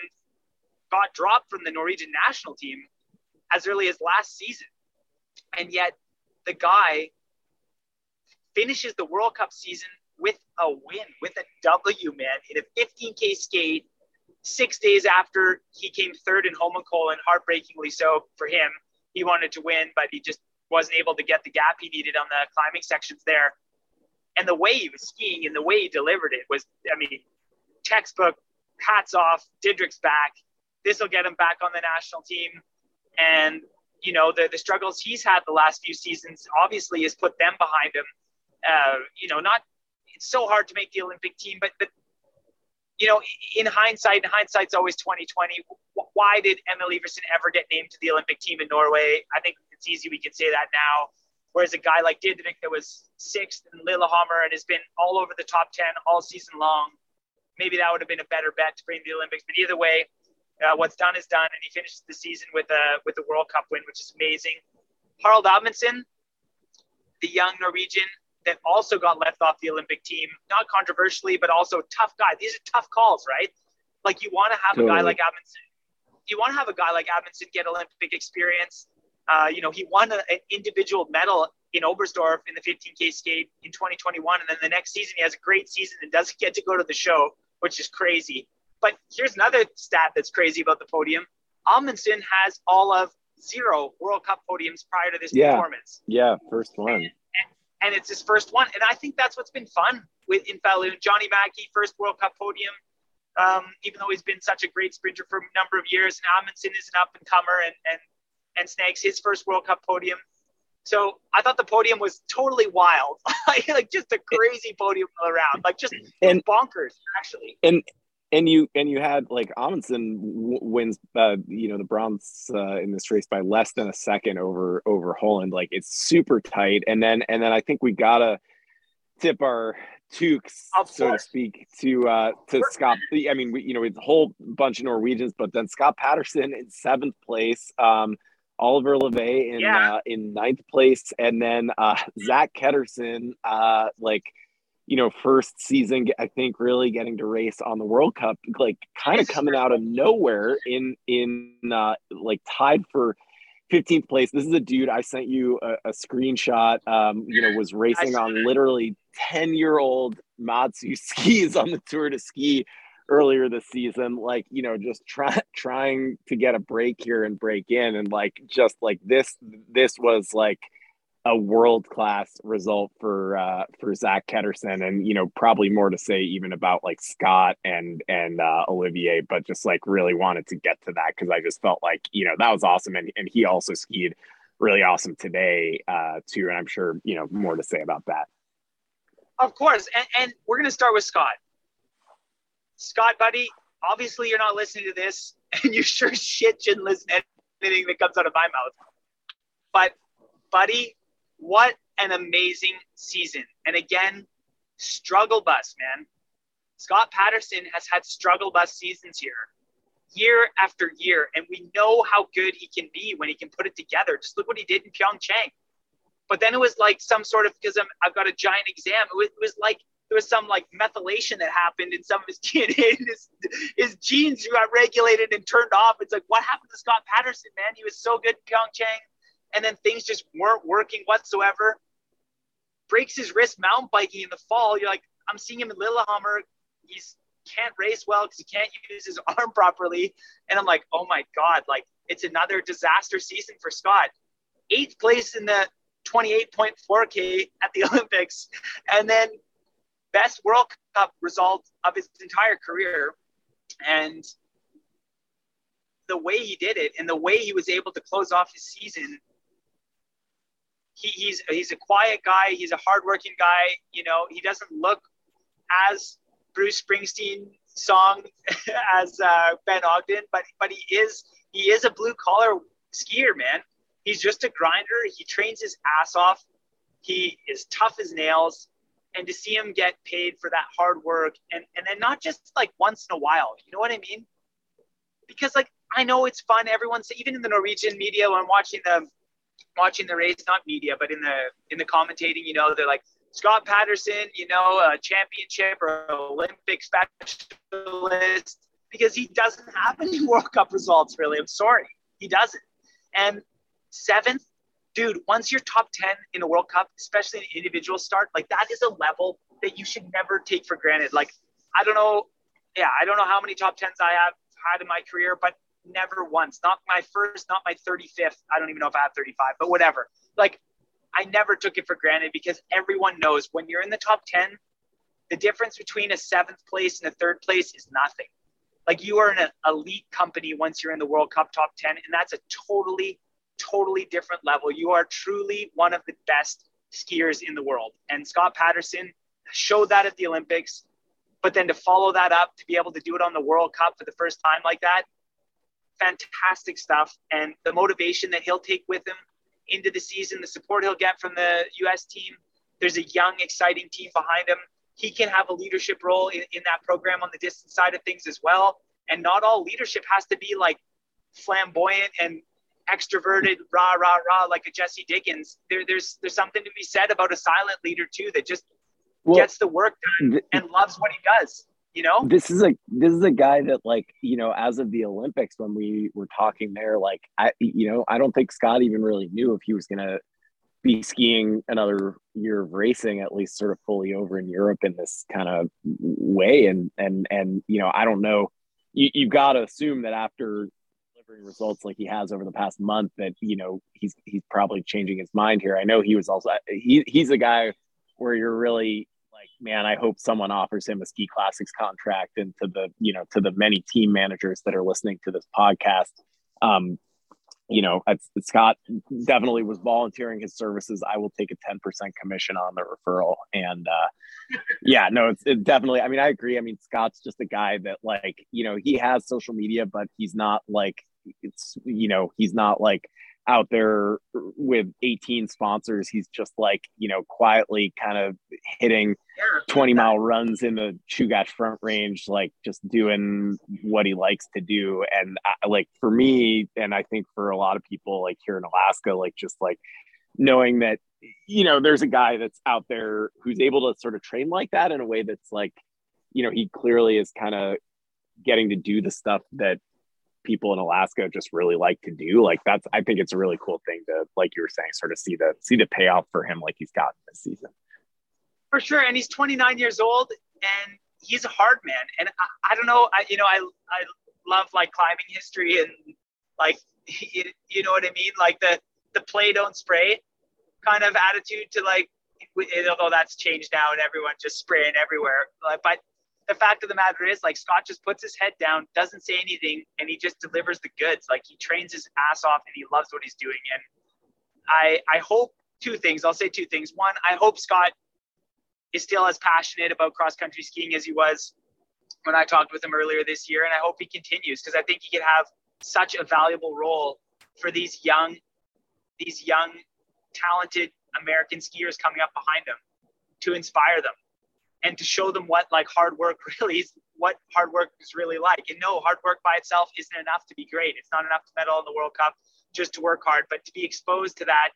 got dropped from the Norwegian national team as early as last season. And yet the guy finishes the World Cup season with a win, with a W, man, in a 15K skate six days after he came third in Holmenkollen, heartbreakingly so for him. He wanted to win, but he just wasn't able to get the gap he needed on the climbing sections there. And the way he was skiing and the way he delivered it was, I mean, textbook, hats off, Didrik's back. This will get him back on the national team. And, you know, the, the struggles he's had the last few seasons obviously has put them behind him. Uh, you know, not, it's so hard to make the Olympic team, but, but you know, in hindsight, and hindsight's always 2020. Why did Emil Iversen ever get named to the Olympic team in Norway? I think it's easy we can say that now. Whereas a guy like Didrik that was sixth in Lillehammer and has been all over the top 10 all season long, maybe that would have been a better bet to bring the Olympics. But either way, uh, what's done is done, and he finishes the season with a with a World Cup win, which is amazing. Harald Amundsen, the young Norwegian, that also got left off the Olympic team, not controversially, but also tough guy. These are tough calls, right? Like you want to have totally. a guy like Amundsen. You want to have a guy like Amundsen get Olympic experience. Uh, you know, he won a, an individual medal in Oberstdorf in the 15K skate in 2021. And then the next season, he has a great season and doesn't get to go to the show, which is crazy. But here's another stat that's crazy about the podium. Amundsen has all of zero World Cup podiums prior to this yeah. performance. Yeah, first one and it's his first one. And I think that's what's been fun with in Falun. Joni Mäki, first World Cup podium. Um, even though he's been such a great sprinter for a number of years, and Amundsen is an up and comer, and and and Snags his first World Cup podium. So I thought the podium was totally wild, (laughs) like just a crazy podium around, like just and, bonkers actually. And and you and you had like Amundsen w- wins uh, you know the bronze uh, in this race by less than a second over over Holund. Like it's super tight. And then and then I think we gotta tip our toques so to speak to uh to Scott I mean we you know it's a whole bunch of Norwegians but then Scott Patterson in seventh place um Olivier Léveillé in yeah. uh, in ninth place and then uh Zak Ketterson uh like you know, first season, I think really getting to race on the World Cup, like kind of coming out of nowhere in, in, uh, like tied for 15th place. This is a dude I sent you a, a screenshot, um, you know, was racing on literally 10 year old Madshus (laughs) skis on the Tour de Ski earlier this season, like, you know, just try, trying to get a break here and break in. And like, just like this, this was like, a world class result for uh, for Zak Ketterson, and you know probably more to say even about like Scott and and uh, Olivier, but just like really wanted to get to that because I just felt like you know that was awesome, and and he also skied really awesome today uh, too, and I'm sure you know more to say about that. Of course, and, and we're gonna start with Scott. Scott, buddy, obviously you're not listening to this, (laughs) and you sure shit shouldn't listen to anything that comes out of my mouth. But, buddy, what an amazing season. And again, struggle bus, man. Scott Patterson has had struggle bus seasons here year after year. And we know how good he can be when he can put it together. Just look what he did in Pyeongchang. But then it was like some sort of, because i have got a giant exam, it was, it was like there was some like methylation that happened in some of his (laughs) DNA. His, his genes got regulated and turned off. It's like, what happened to Scott Patterson, man? He was so good in Pyeongchang and then things just weren't working whatsoever. Breaks his wrist mountain biking in the fall. You're like, I'm seeing him in Lillehammer. He's can't race well because he can't use his (laughs) arm properly. And I'm like, oh my God, like it's another disaster season for Scott. Eighth place in the 28.4K at the (laughs) Olympics. And then best World Cup result of his entire career. And the way he did it and the way he was able to close off his season he, he's he's a quiet guy. He's a hardworking guy. You know, he doesn't look as Bruce Springsteen song (laughs) as uh, Ben Ogden, but but he is he is a blue collar skier, man. He's just a grinder. He trains his ass off. He is tough as nails. And to see him get paid for that hard work and, and then not just like once in a while, you know what I mean? Because like I know it's fun. Everyone's even in the Norwegian media when I'm watching the watching the race, not media, but in the in the commentating, you know, they're like Scott Patterson, you know, a championship or Olympic specialist because he doesn't have any (laughs) World Cup results really. I'm sorry, he doesn't. And seventh, dude, once you're top ten in a World Cup, especially an individual start, like that is a level that you should never take for granted. Like, I don't know, yeah, I don't know how many top tens I have had in my career, but never once, not my first, not my 35th. I don't even know if I have 35, but whatever. Like, I never took it for granted because everyone knows when you're in the top 10, the difference between a seventh place and a third place is nothing. Like you are an elite company once you're in the World Cup top 10, and that's a totally, totally different level. You are truly one of the best skiers in the world. And Scott Patterson showed that at the Olympics. But then to follow that up, to be able to do it on the World Cup for the first time like that, fantastic stuff. And the motivation that he'll take with him into the season, the support he'll get from the US team. There's a young, exciting team behind him. He can have a leadership role in, in that program on the distance side of things as well. And not all leadership has to be like flamboyant and extroverted, rah, rah, rah, like a Jessie Diggins. There, there's there's something to be said about a silent leader too that just well, gets the work done and loves what he does. You know, this is a this is a guy that like you know as of the Olympics when we were talking there, like I you know I don't think Scott even really knew if he was gonna be skiing another year of racing at least sort of fully over in Europe in this kind of way. And and and you know I don't know. You, you've got to assume that after delivering results like he has over the past month that you know he's he's probably changing his mind here. I know he was also he he's a guy where you're really like, man, I hope someone offers him a ski classics contract. And to the, you know, to the many team managers that are listening to this podcast, um, you know, Scott definitely was volunteering his services. I will take a 10% commission on the referral. And uh, yeah, no, it's it definitely, I mean, I agree. I mean, Scott's just a guy that like, you know, he has social media, but he's not like, it's, you know, he's not like, out there with 18 sponsors. He's just like, you know, quietly kind of hitting 20 mile runs in the Chugach front range, like just doing what he likes to do. And I, like for me, and I think for a lot of people like here in Alaska, like just like knowing that, you know, there's a guy that's out there who's able to sort of train like that in a way that's like, you know, he clearly is kind of getting to do the stuff that people in Alaska just really like to do. Like that's I think it's a really cool thing to like you were saying, sort of see the see the payoff for him like he's gotten this season. For sure. And he's 29 years old and he's a hard man. And I, I don't know, I you know, I I love like climbing history and like (laughs) you, you know what I mean? Like the the play don't spray kind of attitude to like although that's changed now and everyone just spraying everywhere. But the fact of the matter is, like Scott just puts his head down, doesn't say anything, and he just delivers the goods. Like he trains his ass off and he loves what he's doing. And I I hope two things. I'll say two things. One, I hope Scott is still as passionate about cross country skiing as he was when I talked with him earlier this year, and I hope he continues because I think he could have such a valuable role for these young, these young, talented American skiers coming up behind him to inspire them and to show them what like hard work (laughs) really is, what hard work is really like. And no, hard work by itself isn't enough to be great. It's not enough to medal in the World Cup just to work hard, but to be exposed to that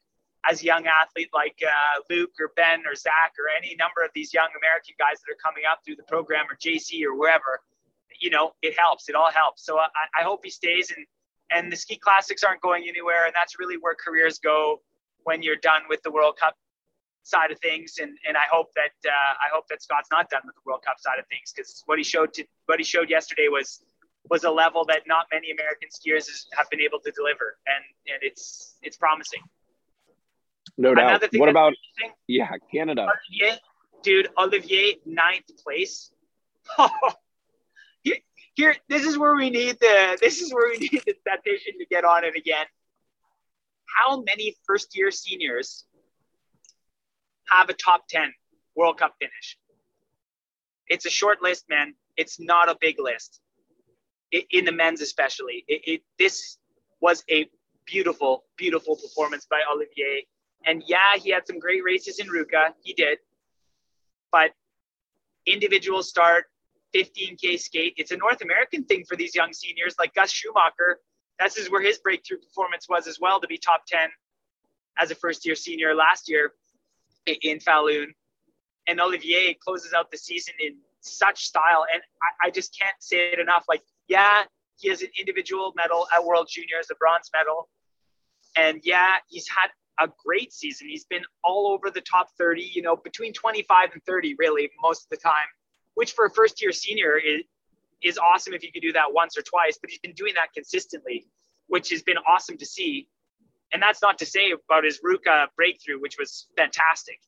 as a young athlete like uh, Luke or Ben or Zach or any number of these young American guys that are coming up through the program or JC or wherever, you know, it helps. It all helps. So I, I hope he stays and and the ski classics aren't going anywhere, and that's really where careers go when you're done with the World Cup side of things, and and I hope that uh, I hope that Scott's not done with the World Cup side of things because what he showed to what he showed yesterday was was a level that not many American skiers have been able to deliver, and and it's it's promising. No doubt. What about yeah, Canada? Olivier, dude, Olivier ninth place. (laughs) here, here, this is where we need the this is where we need the statistician to get on it again. How many first year seniors have a top 10 World Cup finish. It's a short list, man. It's not a big list. It, in the men's, especially. It, it, this was a beautiful, beautiful performance by Olivier. And yeah, he had some great races in Ruka. He did. But individual start, 15K skate, it's a North American thing for these young seniors like Gus Schumacher. This is where his breakthrough performance was as well to be top 10 as a first year senior last year in Falun. And Olivier closes out the season in such style. And I, I just can't say it enough. Like, yeah, he has an individual medal at World Juniors, a bronze medal. And yeah, he's had a great season. He's been all over the top 30, you know, between 25 and 30, really, most of the time, which for a first year senior is, is awesome if you could do that once or twice, but he's been doing that consistently, which has been awesome to see. And that's not to say about his Ruka breakthrough, which was fantastic.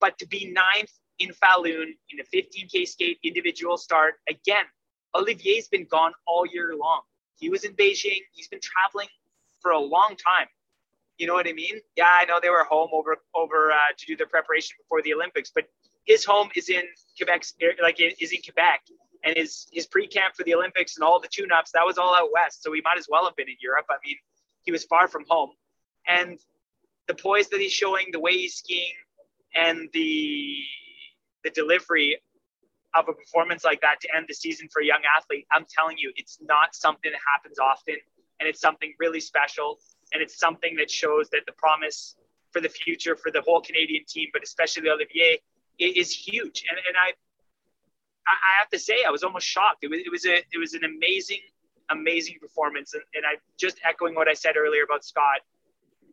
But to be ninth in Falun in a 15K skate individual start, again, Olivier's been gone all year long. He was in Beijing. He's been traveling for a long time. You know what I mean? Yeah, I know they were home over over uh, to do their preparation before the Olympics, but his home is in Quebec, like is in Quebec, and his his pre camp for the Olympics and all the tune ups that was all out west. So he might as well have been in Europe. I mean, he was far from home, and the poise that he's showing, the way he's skiing, and the the delivery of a performance like that to end the season for a young athlete, I'm telling you, it's not something that happens often, and it's something really special, and it's something that shows that the promise for the future for the whole Canadian team, but especially Olivier, is huge. And, and I, I have to say, I was almost shocked. It was, it was a, it was an amazing, amazing performance. And, and I just echoing what I said earlier about Scott.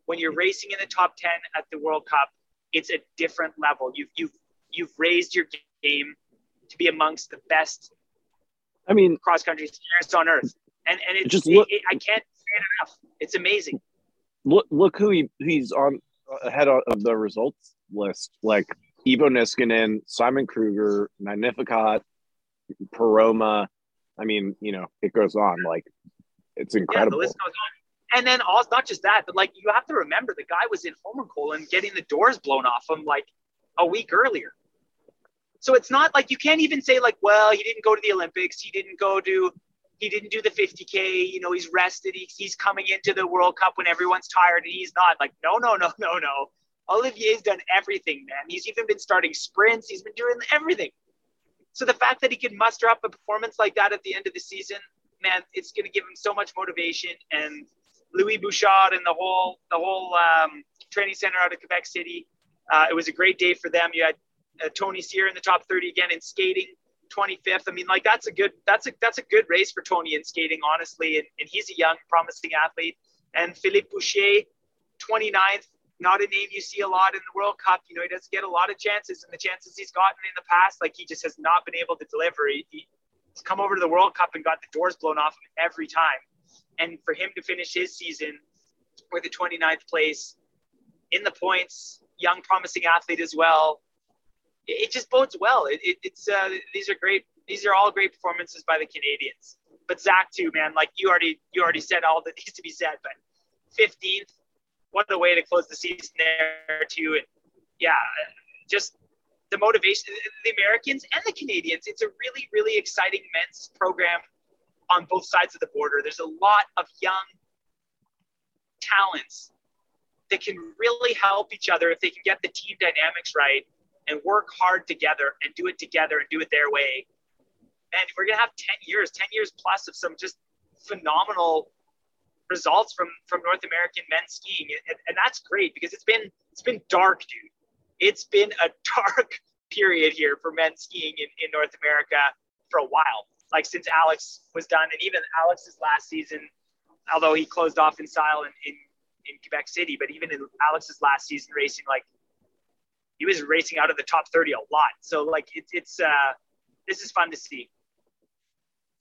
When you're racing in the top ten at the World Cup, it's a different level. You've you've you've raised your game to be amongst the best. I mean, cross country skiers on earth, and and it's just look, it, it, I can't say it enough. It's amazing. Look, look who he he's on ahead of the results list. Like Iivo Niskanen, Simen Krüger, Manificat, Poromaa. I mean, you know, it goes on. Like it's incredible. Yeah, the list goes on. And then also not just that, but like you have to remember the guy was in Holmenkollen getting the doors blown off him like a week earlier. So it's not like you can't even say like, well, he didn't go to the Olympics, he didn't go to, he didn't do the 50k. You know, he's rested. He, he's coming into the World Cup when everyone's tired, and he's not. Like, no, no, no, no, no. Olivier's done everything, man. He's even been starting sprints. He's been doing everything. So the fact that he can muster up a performance like that at the end of the season, man, it's going to give him so much motivation. And Louis Bouchard and the whole the whole um, training center out of Quebec City, uh, it was a great day for them. You had uh, Tony Cyr in the top 30 again in skating, 25th. I mean, like that's a good that's a that's a good race for Tony in skating, honestly. And, and he's a young, promising athlete. And Philippe Boucher, 29th, not a name you see a lot in the World Cup. You know, he doesn't get a lot of chances, and the chances he's gotten in the past, like he just has not been able to deliver. He, he's come over to the World Cup and got the doors blown off him every time. And for him to finish his season with the 29th place in the points, young, promising athlete as well, it just bodes well. It, it, it's uh, these are great. These are all great performances by the Canadians. But Zach too, man. Like you already you already said all that needs to be said. But 15th, what a way to close the season there too. And yeah, just the motivation. The Americans and the Canadians. It's a really really exciting men's program on both sides of the border. There's a lot of young talents that can really help each other if they can get the team dynamics right and work hard together and do it together and do it their way. And we're gonna have 10 years, 10 years plus of some just phenomenal results from from North American men's skiing, and, and that's great because it's been it's been dark, dude. It's been a (laughs) dark period here for men's skiing in, in North America for a while. Like since Alex was done, and even Alex's last season, although he closed off in style in, in, in Quebec City, but even in Alex's last season racing, like he was racing out of the top 30 a lot. So like it's it's uh this is fun to see.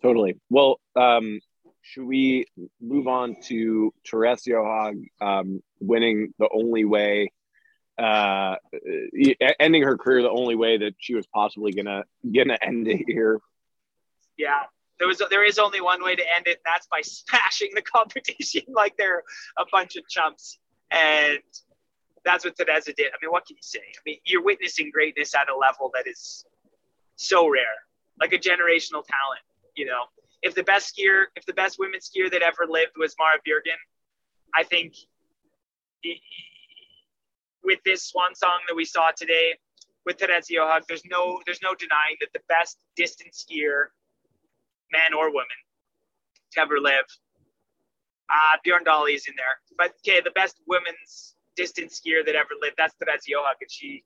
Totally. Well, um, should we move on to Therese Johaug um, winning the only way, uh, ending her career the only way that she was possibly gonna gonna end it here? Yeah, there was there is only one way to end it, and that's by (laughs) smashing the competition like they're a bunch of chumps. And that's what Teresa did. I mean, what can you say? I mean, you're witnessing greatness at a level that is so rare, like a generational talent. You know, if the best skier, if the best women's skier that ever lived was Marit Bjørgen, I think with this swan song that we saw today with Therese Johaug, there's no there's no denying that the best distance skier, man or woman, to ever live. Uh, Bjørn Dæhlie is in there, but okay, the best women's distance skier that ever lived. That's Therese Johaug, and she,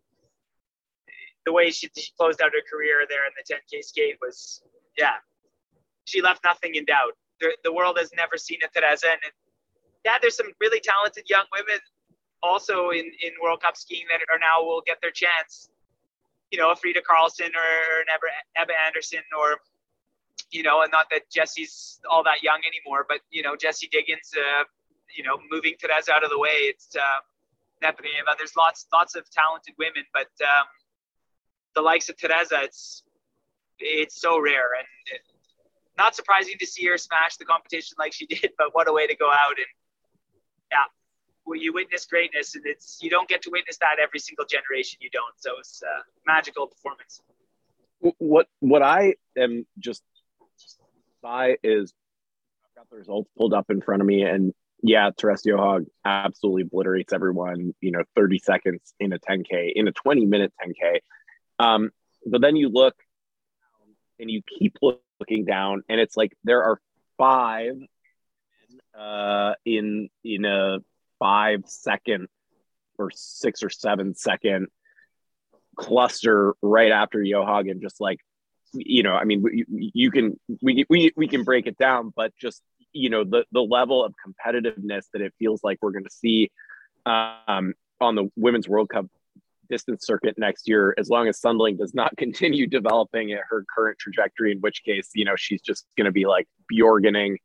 the way she, she closed out her career there in the 10K skate was, yeah, she left nothing in doubt. The, the world has never seen a Teresa, and yeah, there's some really talented young women also in, in World Cup skiing that are now will get their chance. You know, Frida Karlsson or, or Ebba Andersson or, you know, and not that Jessie's all that young anymore, but, you know, Jessie Diggins, uh, you know, moving Tereza out of the way. It's uh, There's lots, lots of talented women, but um, the likes of Teresa, it's, it's so rare. And it, not surprising to see her smash the competition like she (laughs) did, but what a way to go out. And yeah, well, you witness greatness, and it's you don't get to witness that every single generation. You don't, so it's a magical performance. What what I am just by is I've got the results pulled up in front of me, and yeah, Therese Johaug absolutely obliterates everyone. You know, 30 seconds in a 10k, in a 20 minute 10k. Um, but then you look and you keep looking down, and it's like there are five uh, in in a five second or six or seven second cluster right after Johaug and just like you know, I mean, you, you can we, we we can break it down, but just you know the the level of competitiveness that it feels like we're going to see um, on the Women's World Cup distance circuit next year, as long as Sundling does not (laughs) continue developing at her current trajectory, in which case, you know, she's just going to be like Bjorgening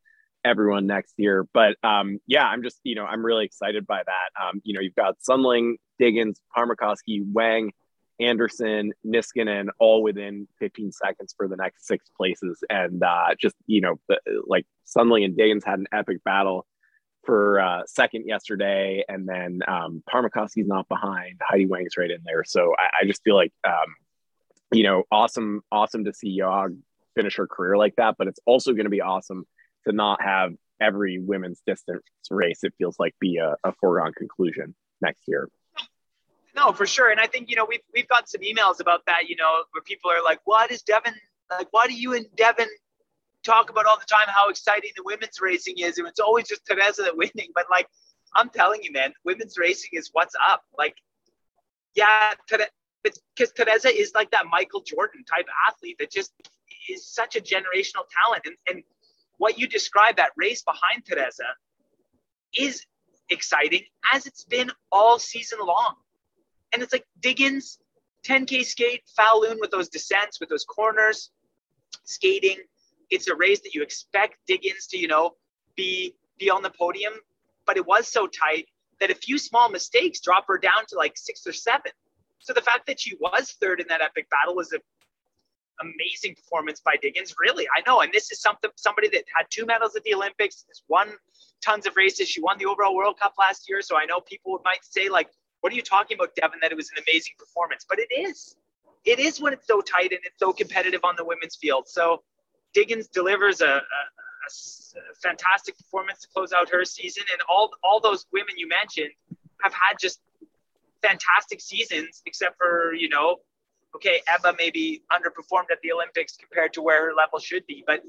everyone next year. But um, yeah, I'm just, you know, I'm really excited by that. Um, you know, you've got Sundling, Diggins, Pärmäkoski, Weng, Andersson, Niskanen, all within 15 seconds for the next six places. And uh, just, you know, the, like Sundling and Diggins had an epic battle for uh, second yesterday. And then um, not behind. Heidi Weng's right in there. So I, I just feel like, um, you know, awesome, awesome to see Johaug finish her career like that. But it's also going to be awesome to not have every women's distance race, it feels like be a, a foregone conclusion next year. No, for sure. And I think, you know, we've, we've got some emails about that, you know, where people are like, what is Devon, like, why do you and Devon talk about all the time how exciting the women's racing is? And it's always just Teresa that winning. But like, I'm telling you, man, women's racing is what's up. Like, yeah, because Teresa is like that Michael Jordan type athlete that just is such a generational talent. And, and what you describe that race behind Teresa is exciting as it's been all season long. And it's like Diggins, 10K skate, Falun with those descents, with those corners, skating. It's a race that you expect Diggins to, you know, be be on the podium, but it was so tight that a few small mistakes drop her down to like six or seven. So the fact that she was third in that epic battle was a amazing performance by Diggins. Really, I know. And this is something somebody that had two medals at the Olympics, has won tons of races. She won the overall World Cup last year. So I know people might say, like, what are you talking about, Devon? That it was an amazing performance. But it is. It is when it's so tight and it's so competitive on the women's field. So Diggins delivers a, a, a fantastic performance to close out her season. And all all those women you mentioned have had just fantastic seasons, except for, you know, okay, Ebba maybe underperformed at the Olympics compared to where her level should be, but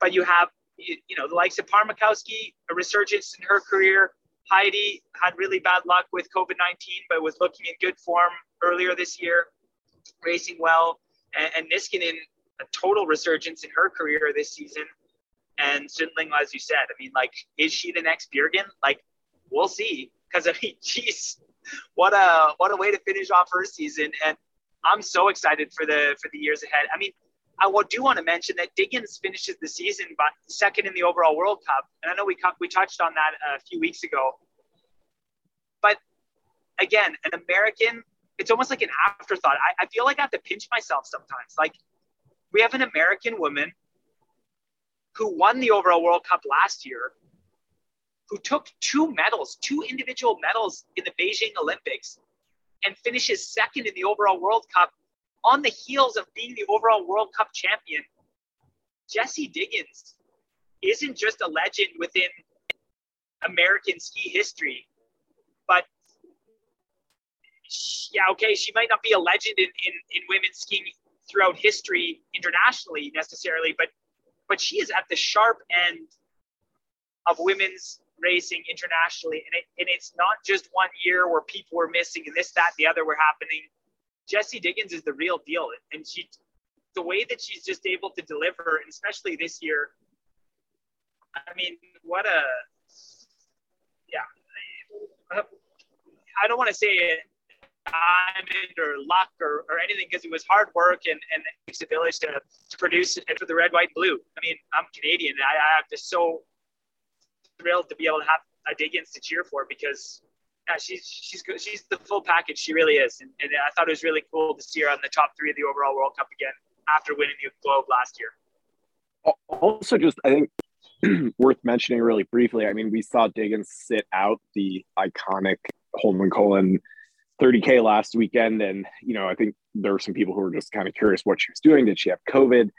but you have you, you know the likes of Pärmäkoski, a resurgence in her career. Heidi had really bad luck with COVID 19, but was looking in good form earlier this year, racing well. And, and Niskanen, a total resurgence in her career this season. And Sundling, as you said, I mean, like, is she the next Bjorgen? Like, we'll see. Because I mean, (laughs) geez, what a what a way to finish off her season. And I'm so excited for the for the years ahead. I mean, I do want to mention that Diggins finishes the season but second in the overall World Cup, and I know we we touched on that uh, a few weeks ago. But again, an American, it's almost like an afterthought. I, I feel like I have to pinch myself sometimes. Like we have an American woman who won the overall World Cup last year, who took two medals, two individual medals in the Beijing Olympics, and finishes second in the overall World Cup on the heels of being the overall World Cup champion. Jessie Diggins isn't just a legend within American ski history, but yeah, okay, she might not be a legend in, in, in women's skiing throughout history internationally necessarily, but but she is at the sharp end of women's racing internationally. And, it, and it's not just one year where people were missing and this, that, and the other were happening. Jessie Diggins is the real deal. And she, the way that she's just able to deliver, especially this year, I mean, what a, yeah. I don't want to say it diamond or luck or, or anything because it was hard work and, and it takes a village to, to produce it for the red, white, blue. I mean, I'm Canadian I, I'm just so thrilled to be able to have a Diggins to cheer for because yeah, she's she's good. She's the full package. She really is, and, and I thought it was really cool to see her on the top three of the overall World Cup again after winning the Globe last year. Also, just I think (clears throat) worth mentioning really briefly. I mean, we saw Diggins sit out the iconic Holmenkollen 30K last weekend. And, you know, I think there were some people who were just kind of curious what she was doing. Did she have COVID?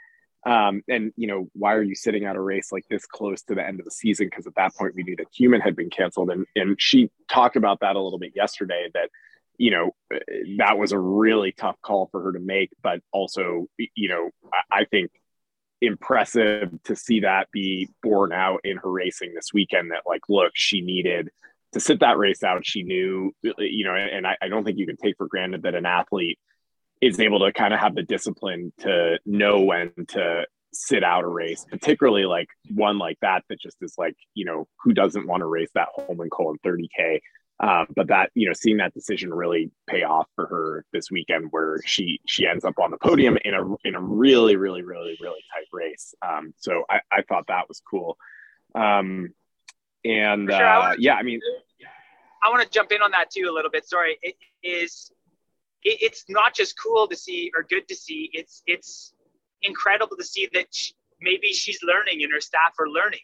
Um, and, you know, why are you sitting out a race like this close to the end of the season? Because at that point, we knew that Tyumen had been canceled. And, and she talked about that a little bit yesterday that, you know, that was a really tough call for her to make. But also, you know, I, I think impressive to see that be borne out in her racing this weekend that, like, look, she needed – to sit that race out, she knew, you know, and I, I don't think you can take for granted that an athlete is able to kind of have the discipline to know when to sit out a race, particularly like one like that, that just is like, you know, who doesn't want to race that Holmenkollen 30K? Um, but that, you know, seeing that decision really pay off for her this weekend where she, she ends up on the podium in a, in a really, really, really, really tight race. Um, so I, I thought that was cool. Um, and sure, uh, I yeah, I mean, I want to jump in on that too a little bit. Sorry, it is. It, it's not just cool to see or good to see. It's it's incredible to see that she, maybe she's learning and her staff are learning.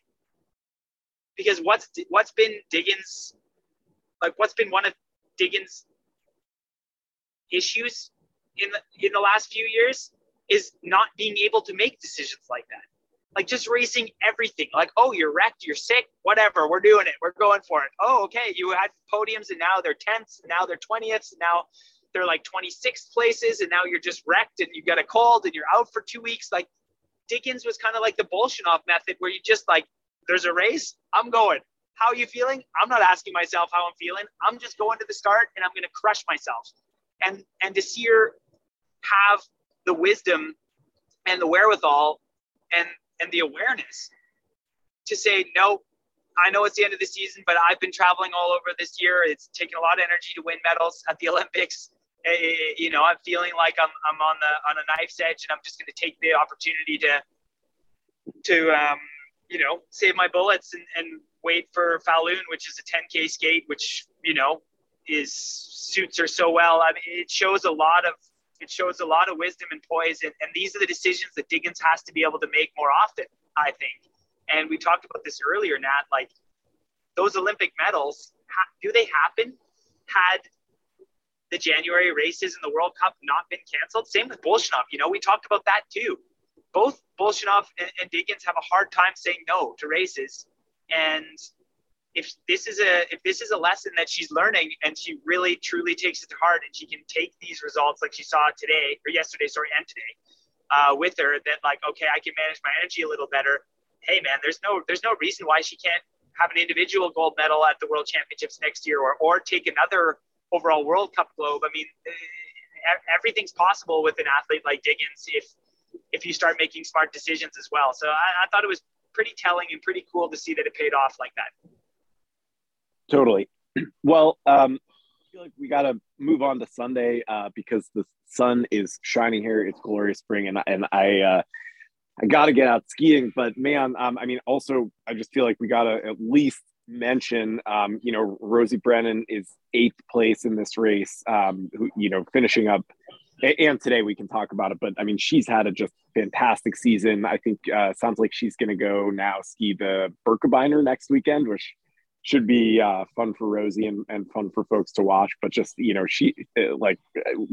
Because what's what's been Diggins, like what's been one of Diggins' issues in the in the last few years is not being able to make decisions like that like just raising everything. Like, oh, you're wrecked, you're sick, whatever, we're doing it, we're going for it. Oh, okay, you had podiums and now they're 10th, now they're 20th, now they're like 26 places, and now you're just wrecked and you got a cold and you're out for two weeks. Like, Diggins was kind of like the Bolshunov method where you just like, there's a race, I'm going. How are you feeling? I'm not asking myself how I'm feeling. I'm just going to the start and I'm going to crush myself. And and to see her have the wisdom and the wherewithal and and the awareness to say, no, I know it's the end of the season, but I've been traveling all over this year. It's taken a lot of energy to win medals at the (laughs) Olympics. Eh, eh, eh, you know, I'm feeling like I'm, I'm on the on a knife's edge, and I'm just going to take the opportunity to to um, you know save my bullets and, and wait for Falun, which is a 10k skate, which you know is suits her so well. I mean, it shows a lot of it shows a lot of wisdom and poise. And, and these are the decisions that Diggins has to be able to make more often, I think. And we talked about this earlier, Nat. Like those Olympic medals, do they happen had the January races in the World Cup not been canceled? Same with Bolshunov. You know, we talked about that too. Both Bolshunov and, and Diggins have a hard time saying no to races. And if this is a if this is a lesson that she's learning and she really truly takes it to heart and she can take these results like she saw today or yesterday sorry and today uh, with her that like okay i can manage my energy a little better hey man there's no there's no reason why she can't have an individual gold medal at the world championships next year or or take another overall world cup globe i mean eh, everything's possible with an athlete like diggins if if you start making smart decisions as well so I, I thought it was pretty telling and pretty cool to see that it paid off like that Totally. (clears throat) Well, um, I feel like we got to move on to Sunday uh, because the sun is shining here. It's glorious spring, and and I uh, I got to get out skiing. But man, um, I mean, also I just feel like we got to at least mention, um, you know, Rosie Brennan is eighth place in this race. Um, who, you know, finishing up. And today we can talk about it, but I mean, she's had a just fantastic season. I think uh, sounds like she's going to go now ski the Birkebeiner next weekend, which should be uh, fun for Rosie and, and fun for folks to watch. But just you know, she uh, like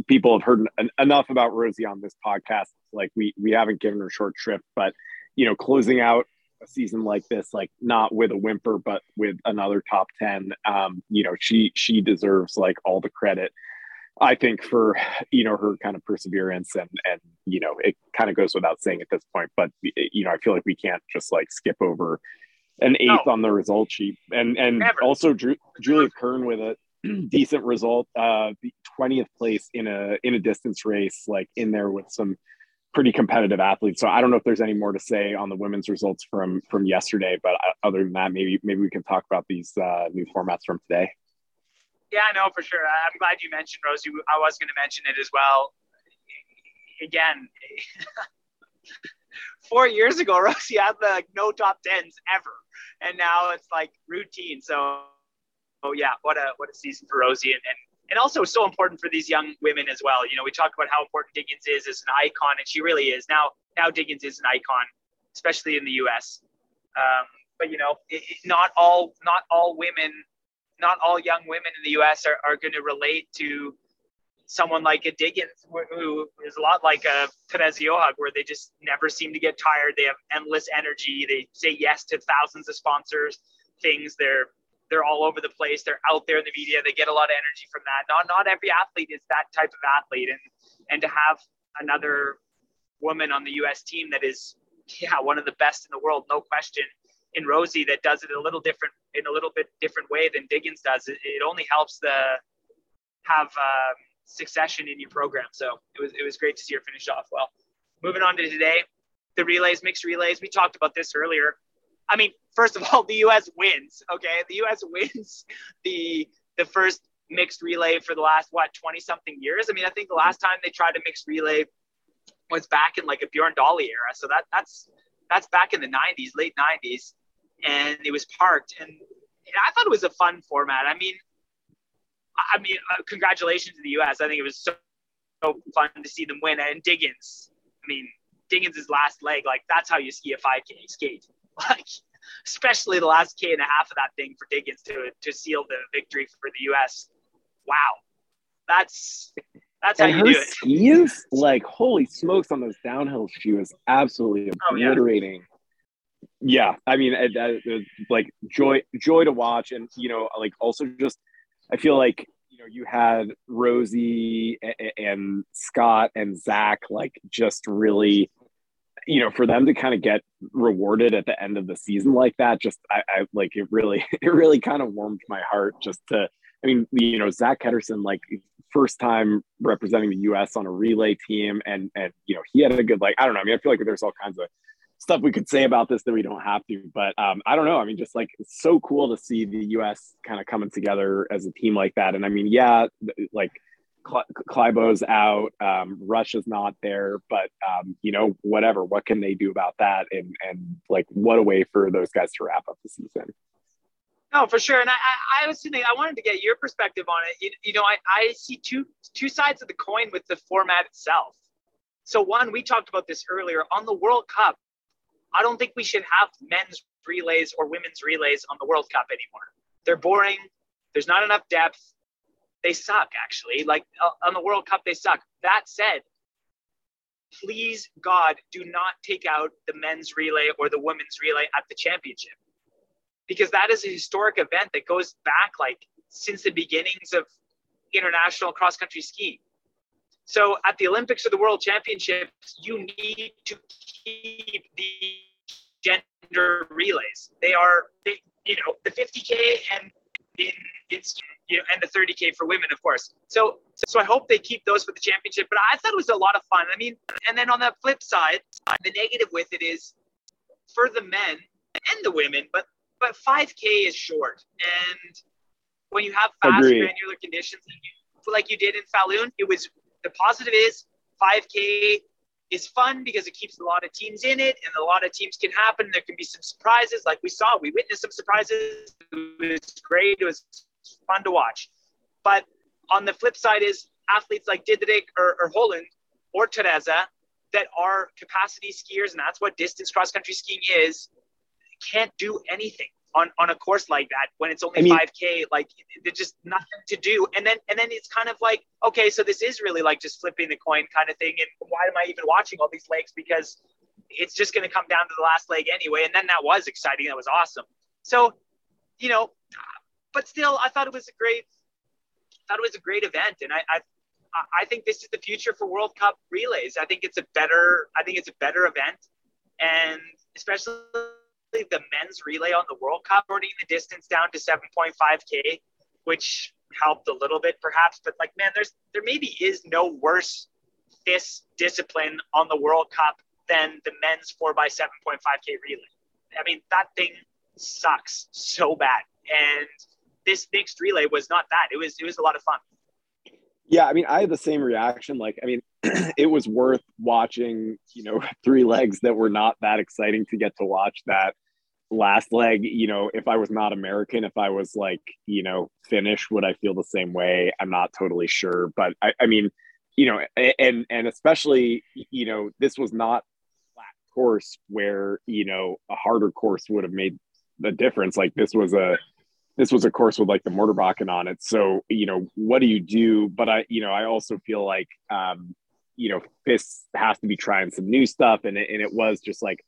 people have heard en- enough about Rosie on this podcast. Like we we haven't given her short shrift, but you know, closing out a season like this, like not with a whimper, but with another top ten, um, you know, she she deserves like all the credit. I think for you know her kind of perseverance and and you know it kind of goes without saying at this point, but you know I feel like we can't just like skip over an eighth no. on the result sheet, and and Never. also Drew, Julia Kern with a (clears throat) decent result, uh, twentieth place in a in a distance race, like in there with some pretty competitive athletes. So I don't know if there's any more to say on the women's results from from yesterday, but uh, other than that, maybe maybe we can talk about these uh, new formats from today. Yeah, I know for sure. I'm glad you mentioned Rosie. I was going to mention it as well. Again, (laughs) four years ago, Rosie had like no top tens ever, and now it's like routine. So, oh yeah, what a what a season for Rosie, and, and and also so important for these young women as well. You know, we talk about how important Diggins is as an icon, and she really is. Now, now Diggins is an icon, especially in the U.S. Um, but you know, it, it, not all not all women, not all young women in the U.S. are, are going to relate to someone like a Diggins, who is a lot like a Therese Johaug, where they just never seem to get tired. They have endless energy. They say yes to thousands of sponsors, things. They're they're all over the place. They're out there in the media. They get a lot of energy from that. Not not every athlete is that type of athlete, and and to have another woman on the U.S. team that is yeah one of the best in the world, no question. In Rosie, that does it a little different in a little bit different way than Diggins does. It, it only helps the have um, succession in your program. So it was it was great to see her finish off well. Moving on to today, the relays, mixed relays. We talked about this earlier. I mean, first of all, the U.S. wins. Okay, the U.S. (laughs) wins the the first mixed relay for the last what 20 something years. I mean, I think the last time they tried a mixed relay was back in like a Bjorn Daehlie era. So that that's that's back in the 90s, late 90s, and it was parked. And, and I thought it was a fun format. I mean, I mean, uh, congratulations to the U.S. I think it was so, so fun to see them win. And Diggins, I mean, Diggins' last leg, like that's how you ski a 5K skate. (laughs) Like, especially the last K and a half of that thing for Diggins to to seal the victory for the U.S. Wow, that's that's and how you do it. Skis, like holy smokes, on those downhills, she was absolutely obliterating. Oh, yeah. yeah. I mean, it, uh, it, like joy, joy to watch, and you know, like also just, I feel like you know, you had Rosie and, and Scott and Zach, like just really you know, for them to kind of get rewarded at the end of the season like that, just I, I like it really, (laughs) it really kind of warmed my heart just to, I mean, you know, Zak Ketterson, like first time representing the U.S. on a relay team, and and you know, he had a good like I don't know. I mean, I feel like there's all kinds of stuff we could say about this that we don't have to, but um, I don't know. I mean, just like it's so cool to see the U.S. kind of coming together as a team like that. And I mean, yeah, like Klæbo's out, um, Russia's not there, but um, you know, whatever. What can they do about that? And and like, what a way for those guys to wrap up the season. No, for sure. And I, I, I was thinking, I wanted to get your perspective on it. You, you know, I, I see two two sides of the coin with the format itself. So one, we talked about this earlier on the World Cup. I don't think we should have men's relays or women's relays on the World Cup anymore. They're boring. There's not enough depth they suck actually. Like uh, on the World Cup, they suck. That said, please God, do not take out the men's relay or the women's relay at the championship because that is a historic event that goes back like since the beginnings of international cross country skiing. So at the Olympics or the World Championships, you need to keep the gender relays. They are, they, you know, the 50K and in it's you know, and the 30k for women, of course. So so I hope they keep those for the championship. But I thought it was a lot of fun. I mean, and then on the flip side, the negative with it is for the men and the women, but but 5k is short, and when you have fast Agreed. granular conditions like you did in Falun, it was the positive is 5k is fun because it keeps a lot of teams in it and a lot of teams can happen. There can be some surprises like we saw. We witnessed some surprises. It was great. It was fun to watch. But on the flip side is athletes like Didrik or, or Holund or Teresa that are capacity skiers, and that's what distance cross country skiing is, can't do anything on, on a course like that when it's only I mean, 5k like there's just nothing to do. And then and then it's kind of like okay so this is really like just flipping the coin kind of thing. And why am i even watching all these legs? Because it's just going to come down to the last leg anyway. And then that was exciting. That was awesome. So you know but still i thought it was a great thought it was a great event and i i I think this is the future for World Cup relays. I think it's a better, I think it's a better event, and especially the men's relay on the World Cup, shorting the distance down to 7.5k, which helped a little bit perhaps. But like, man, there's there maybe is no worse this discipline on the World Cup than the men's 4x7.5k relay. I mean, that thing sucks so bad. And this mixed relay was not that. It was it was a lot of fun. Yeah, I mean, I had the same reaction. Like, I mean, (clears throat) it was worth watching, you know, (laughs) three legs that were not that exciting to get to watch that last leg. You know, if I was not American, if I was like, you know, Finnish, would I feel the same way? I'm not totally sure. But I, I mean, you know, and and especially, you know, this was not flat course where, you know, a harder course would have made the difference. Like this was a this was a course with like the Mördarbacken on it. So, you know, what do you do? But I, you know, I also feel like, um, you know, FIS has to be trying some new stuff. And it, and it was just like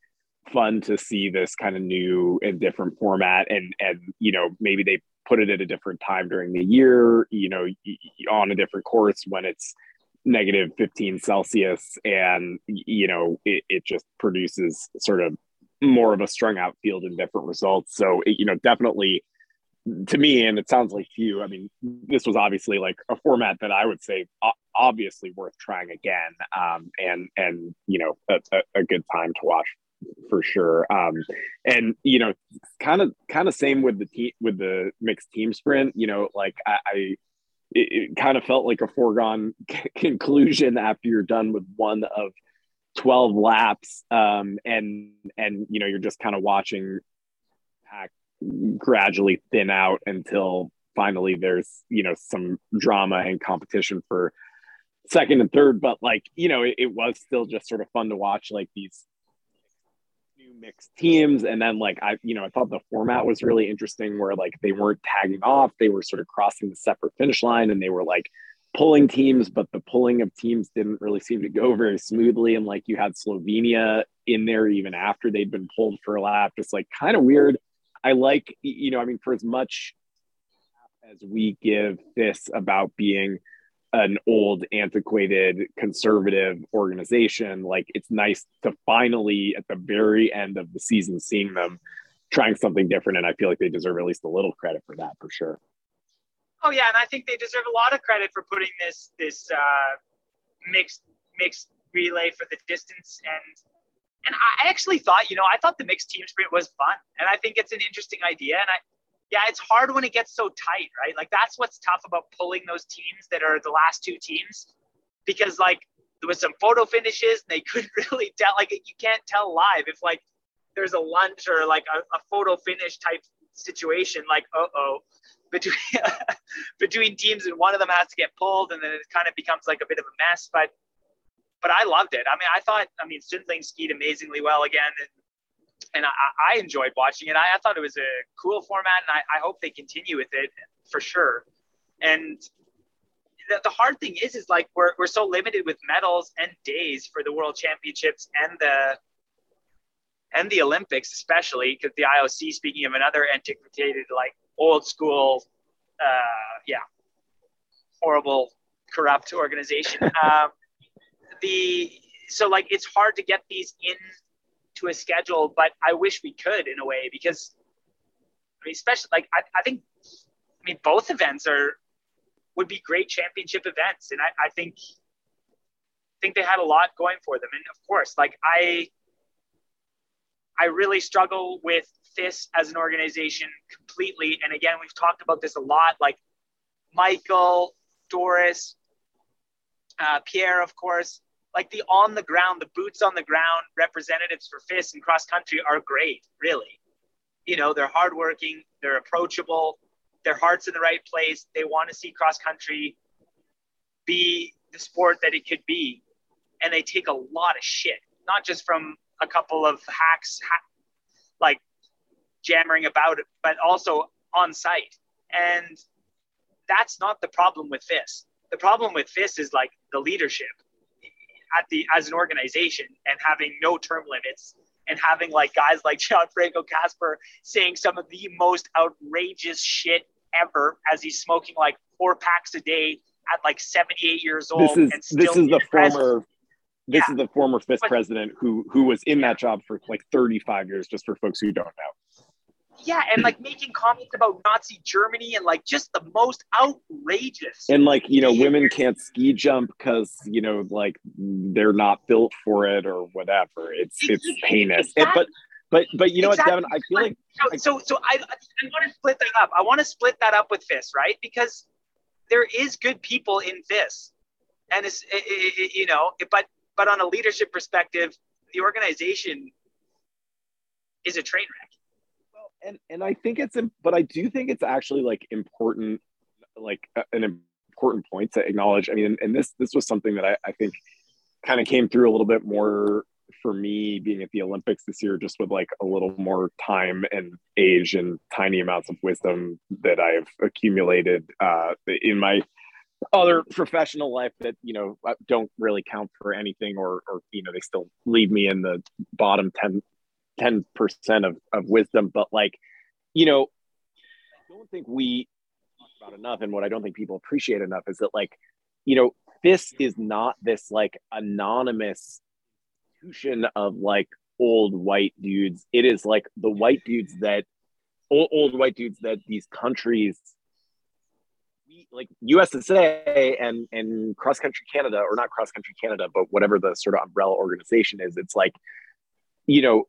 fun to see this kind of new and different format. And, and, you know, maybe they put it at a different time during the year, you know, on a different course when it's negative 15 Celsius and, you know, it, it just produces sort of more of a strung out field and different results. So, it, you know, definitely, to me, and it sounds like you, I mean, this was obviously like a format that I would say obviously worth trying again, um, and and you know a, a, good time to watch for sure. Um, and you know, kind of kind of same with the team with the mixed team sprint. You know, like I, I it, it kind of felt like a foregone (laughs) conclusion after you're done with one of 12 laps um, and and you know you're just kind of watching pack gradually thin out until finally there's you know some drama and competition for second and third. But like you know it, it, was still just sort of fun to watch like these new mixed teams. And then like i you know i thought the format was really interesting where like they weren't tagging off. They were sort of crossing the separate finish line and they were like pulling teams but the pulling of teams didn't really seem to go very smoothly. And like you had slovenia in there even after they'd been pulled for a lap. Just like kind of weird I like, you know, I mean, for as much as we give this about being an old, antiquated, conservative organization, like it's nice to finally, at the very end of the season, seeing them trying something different. And I feel like they deserve at least a little credit for that, for sure. Oh yeah, and I think they deserve a lot of credit for putting this this uh, mixed mixed relay for the distance and and I actually thought, you know, I thought the mixed team sprint was fun. And I think it's an interesting idea. And I, yeah, it's hard when it gets so tight, right? Like that's what's tough about pulling those teams that are the last two teams because like there was some photo finishes and they couldn't (laughs) really tell, like you can't tell live if like there's a lunge or like a, a photo finish type situation, like, uh oh, (laughs) between, between teams and one of them has to get pulled and then it kind of becomes like a bit of a mess. But but I loved it. I mean, I thought, I mean, Sundling skied amazingly well again, and and I, I enjoyed watching it. I, I, thought it was a cool format, and I, I hope they continue with it for sure. And the, the hard thing is, is like we're we're so limited with medals and days for the World Championships and the and the Olympics, especially because the IOC, speaking of another antiquated, like old school, uh, yeah, horrible, corrupt organization. (laughs) Um, the so like it's hard to get these in to a schedule, but I wish we could in a way because I mean, especially like I, I think I mean both events are would be great championship events, and I, I think think they had a lot going for them. And of course, like I I really struggle with this as an organization completely. And again, we've talked about this a lot. Like Michael, Doris, uh, Pierre, of course, like the on the ground, the boots on the ground representatives for FIS and cross country are great, really. You know, they're hardworking, they're approachable, their heart's in the right place. They want to see cross country be the sport that it could be. And they take a lot of shit, not just from a couple of hacks, like jammering about it, but also on site. And that's not the problem with FIS. The problem with FIS is like the leadership at the as an organization and having no term limits and having like guys like Gian-Franco Kasper saying some of the most outrageous shit ever as he's smoking like four packs a day at like 78 years old. This is this is the former this yeah. is the former FIS but, president who who was in that job for like 35 years just for folks who don't know yeah, and like making comments about Nazi Germany and like just the most outrageous. And like you know, women can't ski jump because you know, like they're not built for it or whatever. It's it's heinous. Exactly. but But but you know exactly. what, Devon? I feel like so so, so I I want to split that up. I want to split that up with FIS, right? Because there is good people in FIS, and it's it, it, you know, but but on a leadership perspective, the organization is a train wreck. And and I think it's but I do think it's actually like important, like an important point to acknowledge. I mean, and, and this this was something that I, I think kind of came through a little bit more for me being at the Olympics this year, just with like a little more time and age and tiny amounts of wisdom that I've accumulated uh, in my other professional life that you know don't really count for anything or or you know they still leave me in the bottom 10 percent of, of wisdom but like you know i don't think we talk about enough and what i don't think people appreciate enough is that like you know this is not this like anonymous institution of like old white dudes. It is like the white dudes that old, old white dudes that these countries like USSA and and cross country Canada or not cross country Canada, but whatever the sort of umbrella organization is, it's like, you know,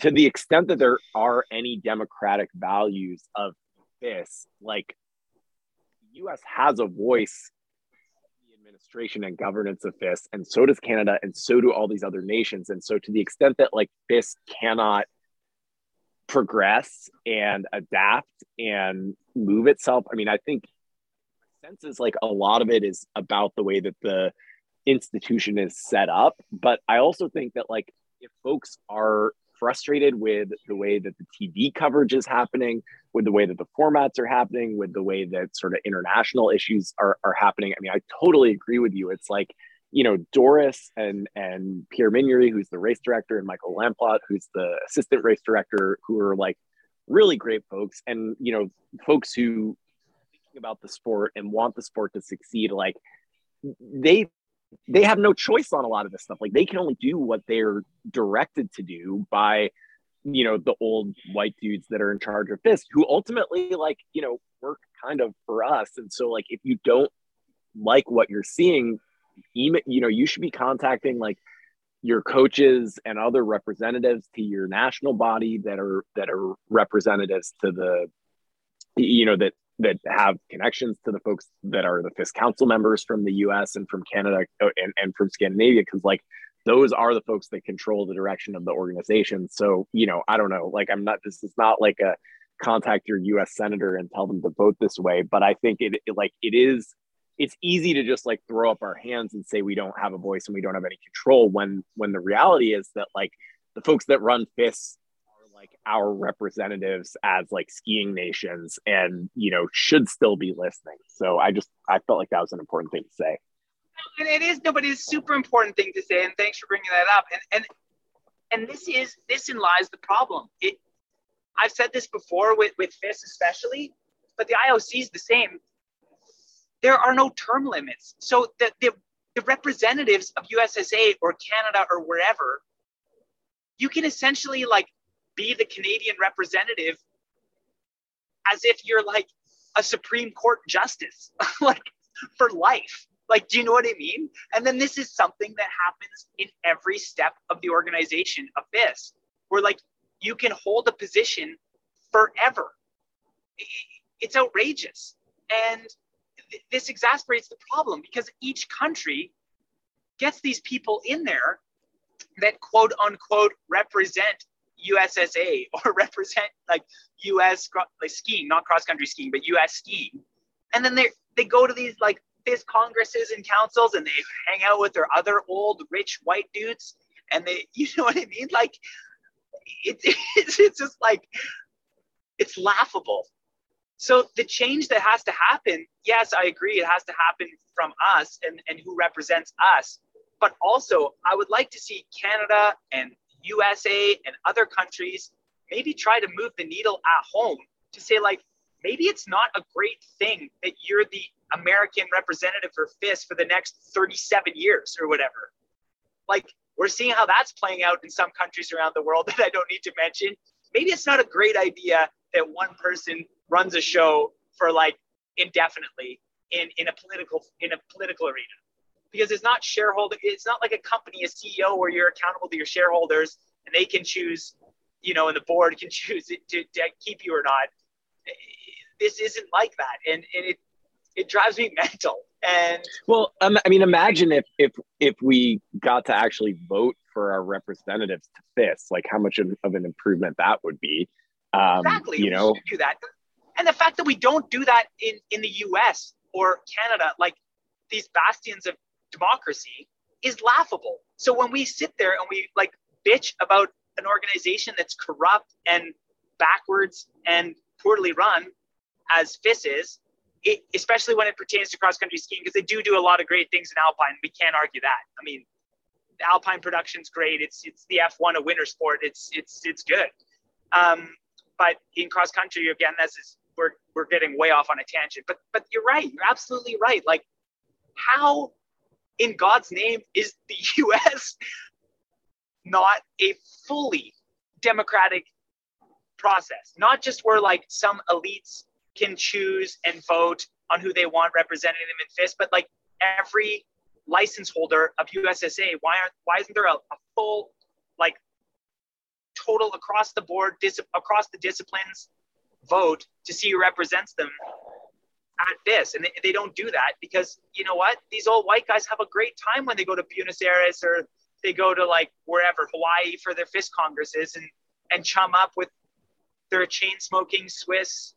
to the extent that there are any democratic values of this, like US has a voice in the administration and governance of FIS, and so does Canada, and so do all these other nations. And so, to the extent that like FIS cannot progress and adapt and move itself, I mean, I think sense is like a lot of it is about the way that the institution is set up. But I also think that like if folks are frustrated with the way that the TV coverage is happening, with the way that the formats are happening, with the way that sort of international issues are, are happening. I mean, I totally agree with you. It's like, you know, Doris and and Pierre Mignerey, who's the race director, and Michael Lamplot, who's the assistant race director, who are like really great folks, and you know, folks who about the sport and want the sport to succeed. Like they they have no choice on a lot of this stuff. Like they can only do what they're directed to do by, you know, the old white dudes that are in charge of FIS, who ultimately like, you know, work kind of for us. And so like if you don't like what you're seeing, email, you know, you should be contacting like your coaches and other representatives to your national body that are that are representatives to the you know that that have connections to the folks that are the FIS council members from the US and from Canada uh, and, and from Scandinavia, because like those are the folks that control the direction of the organization. So, you know, I don't know, like I'm not, this is not like a contact your US senator and tell them to vote this way, but I think it, it like it is, it's easy to just like throw up our hands and say we don't have a voice and we don't have any control when when the reality is that like the folks that run FIS like our representatives as like skiing nations and you know should still be listening. So i just i felt like that was an important thing to say. And it is no but it's super important thing to say and thanks for bringing that up. And and and this is this in lies the problem. It i've said this before with with FIS especially but the ioc is the same. There are no term limits. So the, the the representatives of ussa or canada or wherever you can essentially like be the Canadian representative as if you're like a Supreme Court justice, (laughs) like for life. Like, do you know what I mean? And then this is something that happens in every step of the organization of this, where like you can hold a position forever. It's outrageous. And th- this exasperates the problem because each country gets these people in there that quote unquote represent USSA (laughs) or represent like US like skiing, not cross country skiing, but US skiing. And then they they go to these like FIS congresses and councils and they hang out with their other old rich white dudes and they (laughs) you know what I mean? Like it, (laughs) it's, it's just like it's laughable. So the change that has to happen, yes, I agree, it has to happen from us and, and who represents us. But also, I would like to see Canada and USA and other countries maybe try to move the needle at home to say, like, maybe it's not a great thing that you're the American representative for FIS for the next 37 years or whatever. Like, we're seeing how that's playing out in some countries around the world (laughs) that I don't need to mention. Maybe it's not a great idea that one person runs a show for like indefinitely in, in a political in a political arena because it's not shareholder it's not like a company a ceo where you're accountable to your shareholders and they can choose, you know, and the board can (laughs) choose to, to keep you or not. This isn't like that, and, and it it drives me (laughs) mental. And well, um, I mean, imagine if if if we got to actually vote for our representatives to this like how much of an improvement that would be. Um, exactly, you know, do that, and the fact that we don't do that in in the U.S. or Canada, like these bastions of democracy, is laughable. So when we sit there and we like bitch about an organization that's corrupt and backwards and poorly run, as FIS is, it, especially when it pertains to cross country skiing, because they do do a lot of great things in Alpine. We can't argue that. I mean, Alpine production's great. It's it's the F1 a winter sport. It's it's it's good. Um, but in cross country, again, this is we're we're getting way off on a tangent. But but you're right. You're absolutely right. Like how in God's name is the (laughs) U.S. not a fully democratic process? Not just where like some elites can choose and vote on who they want representing them in FIS, but like every license holder of USSA, why aren't why isn't there a, a full like total across the board dis- across the disciplines vote to see who represents them at this and they, they don't do that because you know what these old white guys have a great time when they go to buenos aires or they go to like wherever hawaii for their FIS congresses and and chum up with their chain smoking swiss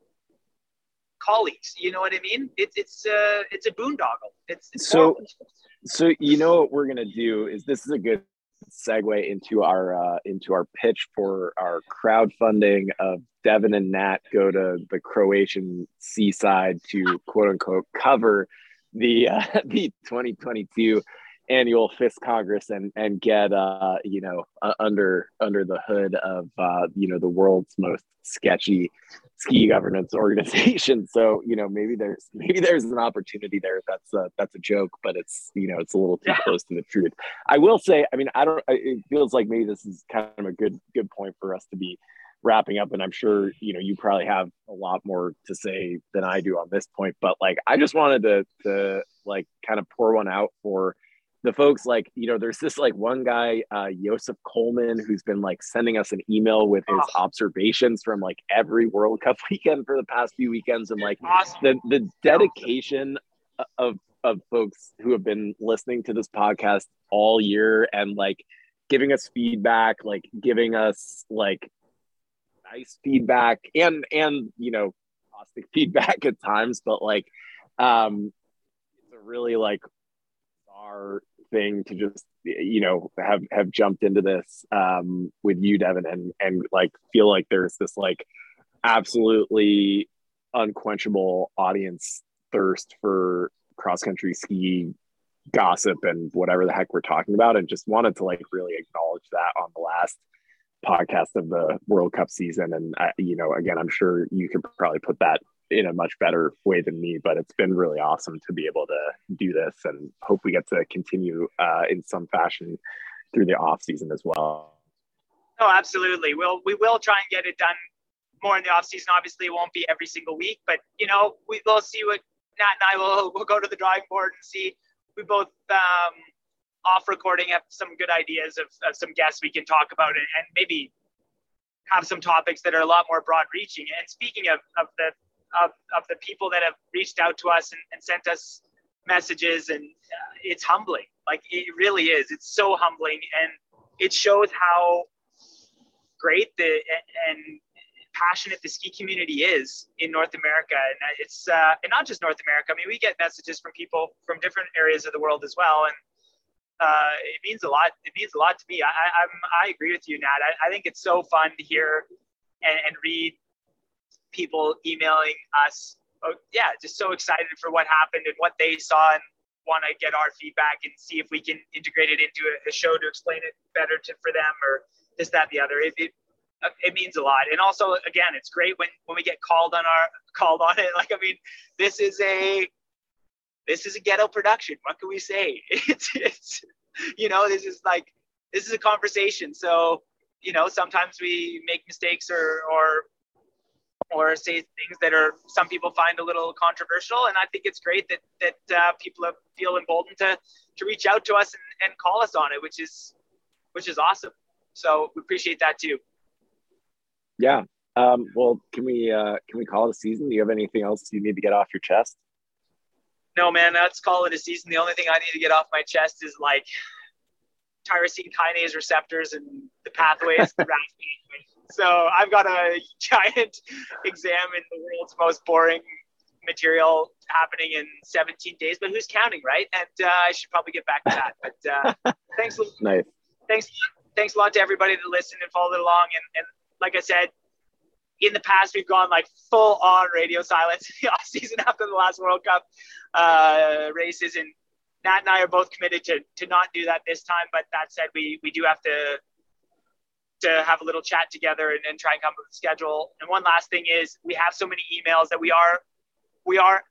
colleagues. You know what I mean? It's it's uh, it's a boondoggle. It's, it's so. Horrible. So you know what we're gonna do is this is a good segue into our uh, into our pitch for our crowdfunding of Devon and Nat go to the Croatian seaside to quote unquote cover the uh, (laughs) the 2022 annual FIS Congress and and get uh you know uh, under under the hood of uh you know the world's most sketchy ski governance (laughs) organization. So you know maybe there's maybe there's an opportunity there. That's a, that's a joke, but it's you know it's a little too close to the truth. I will say, I mean, I don't. It feels like maybe this is kind of a good good point for us to be wrapping up and i'm sure you know you probably have a lot more to say than i do on this point but like i just wanted to to like kind of pour one out for the folks like you know there's this like one guy uh Joseph Coleman who's been like sending us an email with his oh. observations from like every World Cup (laughs) weekend for the past few weekends and like awesome. the the dedication of of folks who have been listening to this podcast all year and like giving us feedback like giving us like nice feedback and and you know caustic (laughs) feedback at times but like um it's a really like our thing to just you know have have jumped into this um, with you, Devon, and and like feel like there's this like absolutely unquenchable audience thirst for cross country ski gossip and whatever the heck we're talking about, and just wanted to like really acknowledge that on the last podcast of the World Cup season. And I, you know, again, I'm sure you can probably put that in a much better way than me, but it's been really awesome to be able to do this and hope we get to continue uh, in some fashion through the off season as well. Oh, absolutely. We'll, we will try and get it done more in the off season. Obviously it won't be every single week, but you know, we will see what Nat and I will, (laughs) we'll go to the drawing board and see. We both, um, off recording have some good ideas of, of some guests we can talk about and, and maybe have some topics that are a lot more broad reaching. And speaking of, of the of, of the people that have reached out to us and, and sent us messages. And uh, it's humbling. Like it really is. It's so humbling. And it shows how great the and passionate the ski community is in North America. And it's uh, and not just North America. I mean we get messages from people from different areas of the world as well. And uh, it means a lot. It means a lot to me. I, I'm I agree with you Nat. I, I think it's so fun to hear and, and read people emailing us. Oh, yeah, just so excited for what happened and what they saw and want to get our feedback and see if we can integrate it into a, a show to explain it better to, for them or this, that, the other. It, it, uh, it means a lot. And also, again, it's great when, when we get called on our (laughs) called on it. Like, I mean, this is a, this is a ghetto production. What can we say? (laughs) It's, it's, you know, this is like, this is a conversation. So, you know, sometimes we make mistakes or, or or say things that are some people find a little controversial. And I think it's great that that uh, people feel emboldened to to reach out to us and, and call us on it, which is which is awesome. So we appreciate that too. Yeah. Um, well, can we uh, can we call it a season? Do you have anything else you need to get off your chest? No, man. Let's call it a season. The only thing I need to get off my chest is like tyrosine kinase receptors and the pathways. (laughs) so I've got a (laughs) giant exam in the world's most boring material happening in 17 days, but who's counting, right? And uh, I should probably get back to that. But uh, (laughs) thanks, nice. Thanks, thanks a lot to everybody that listened and followed along. And, and like I said, in the past, we've gone like full on radio silence in the (laughs) off season after the last World Cup uh, races, and Nat and I are both committed to to not do that this time. But that said, we we do have to to have a little chat together and, and try and come up with a schedule. And one last thing is, we have so many emails that we are we are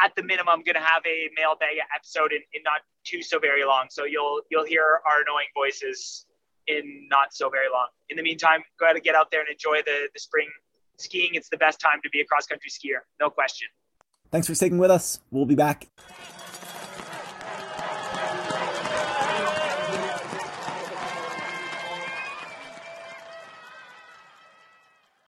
at the minimum going to have a mailbag episode in, in not too so very long. So you'll you'll hear our annoying voices in not so very long. In the meantime, go ahead and get out there and enjoy the, the spring skiing. It's the best time to be a cross country skier, no question. Thanks for sticking with us. We'll be back.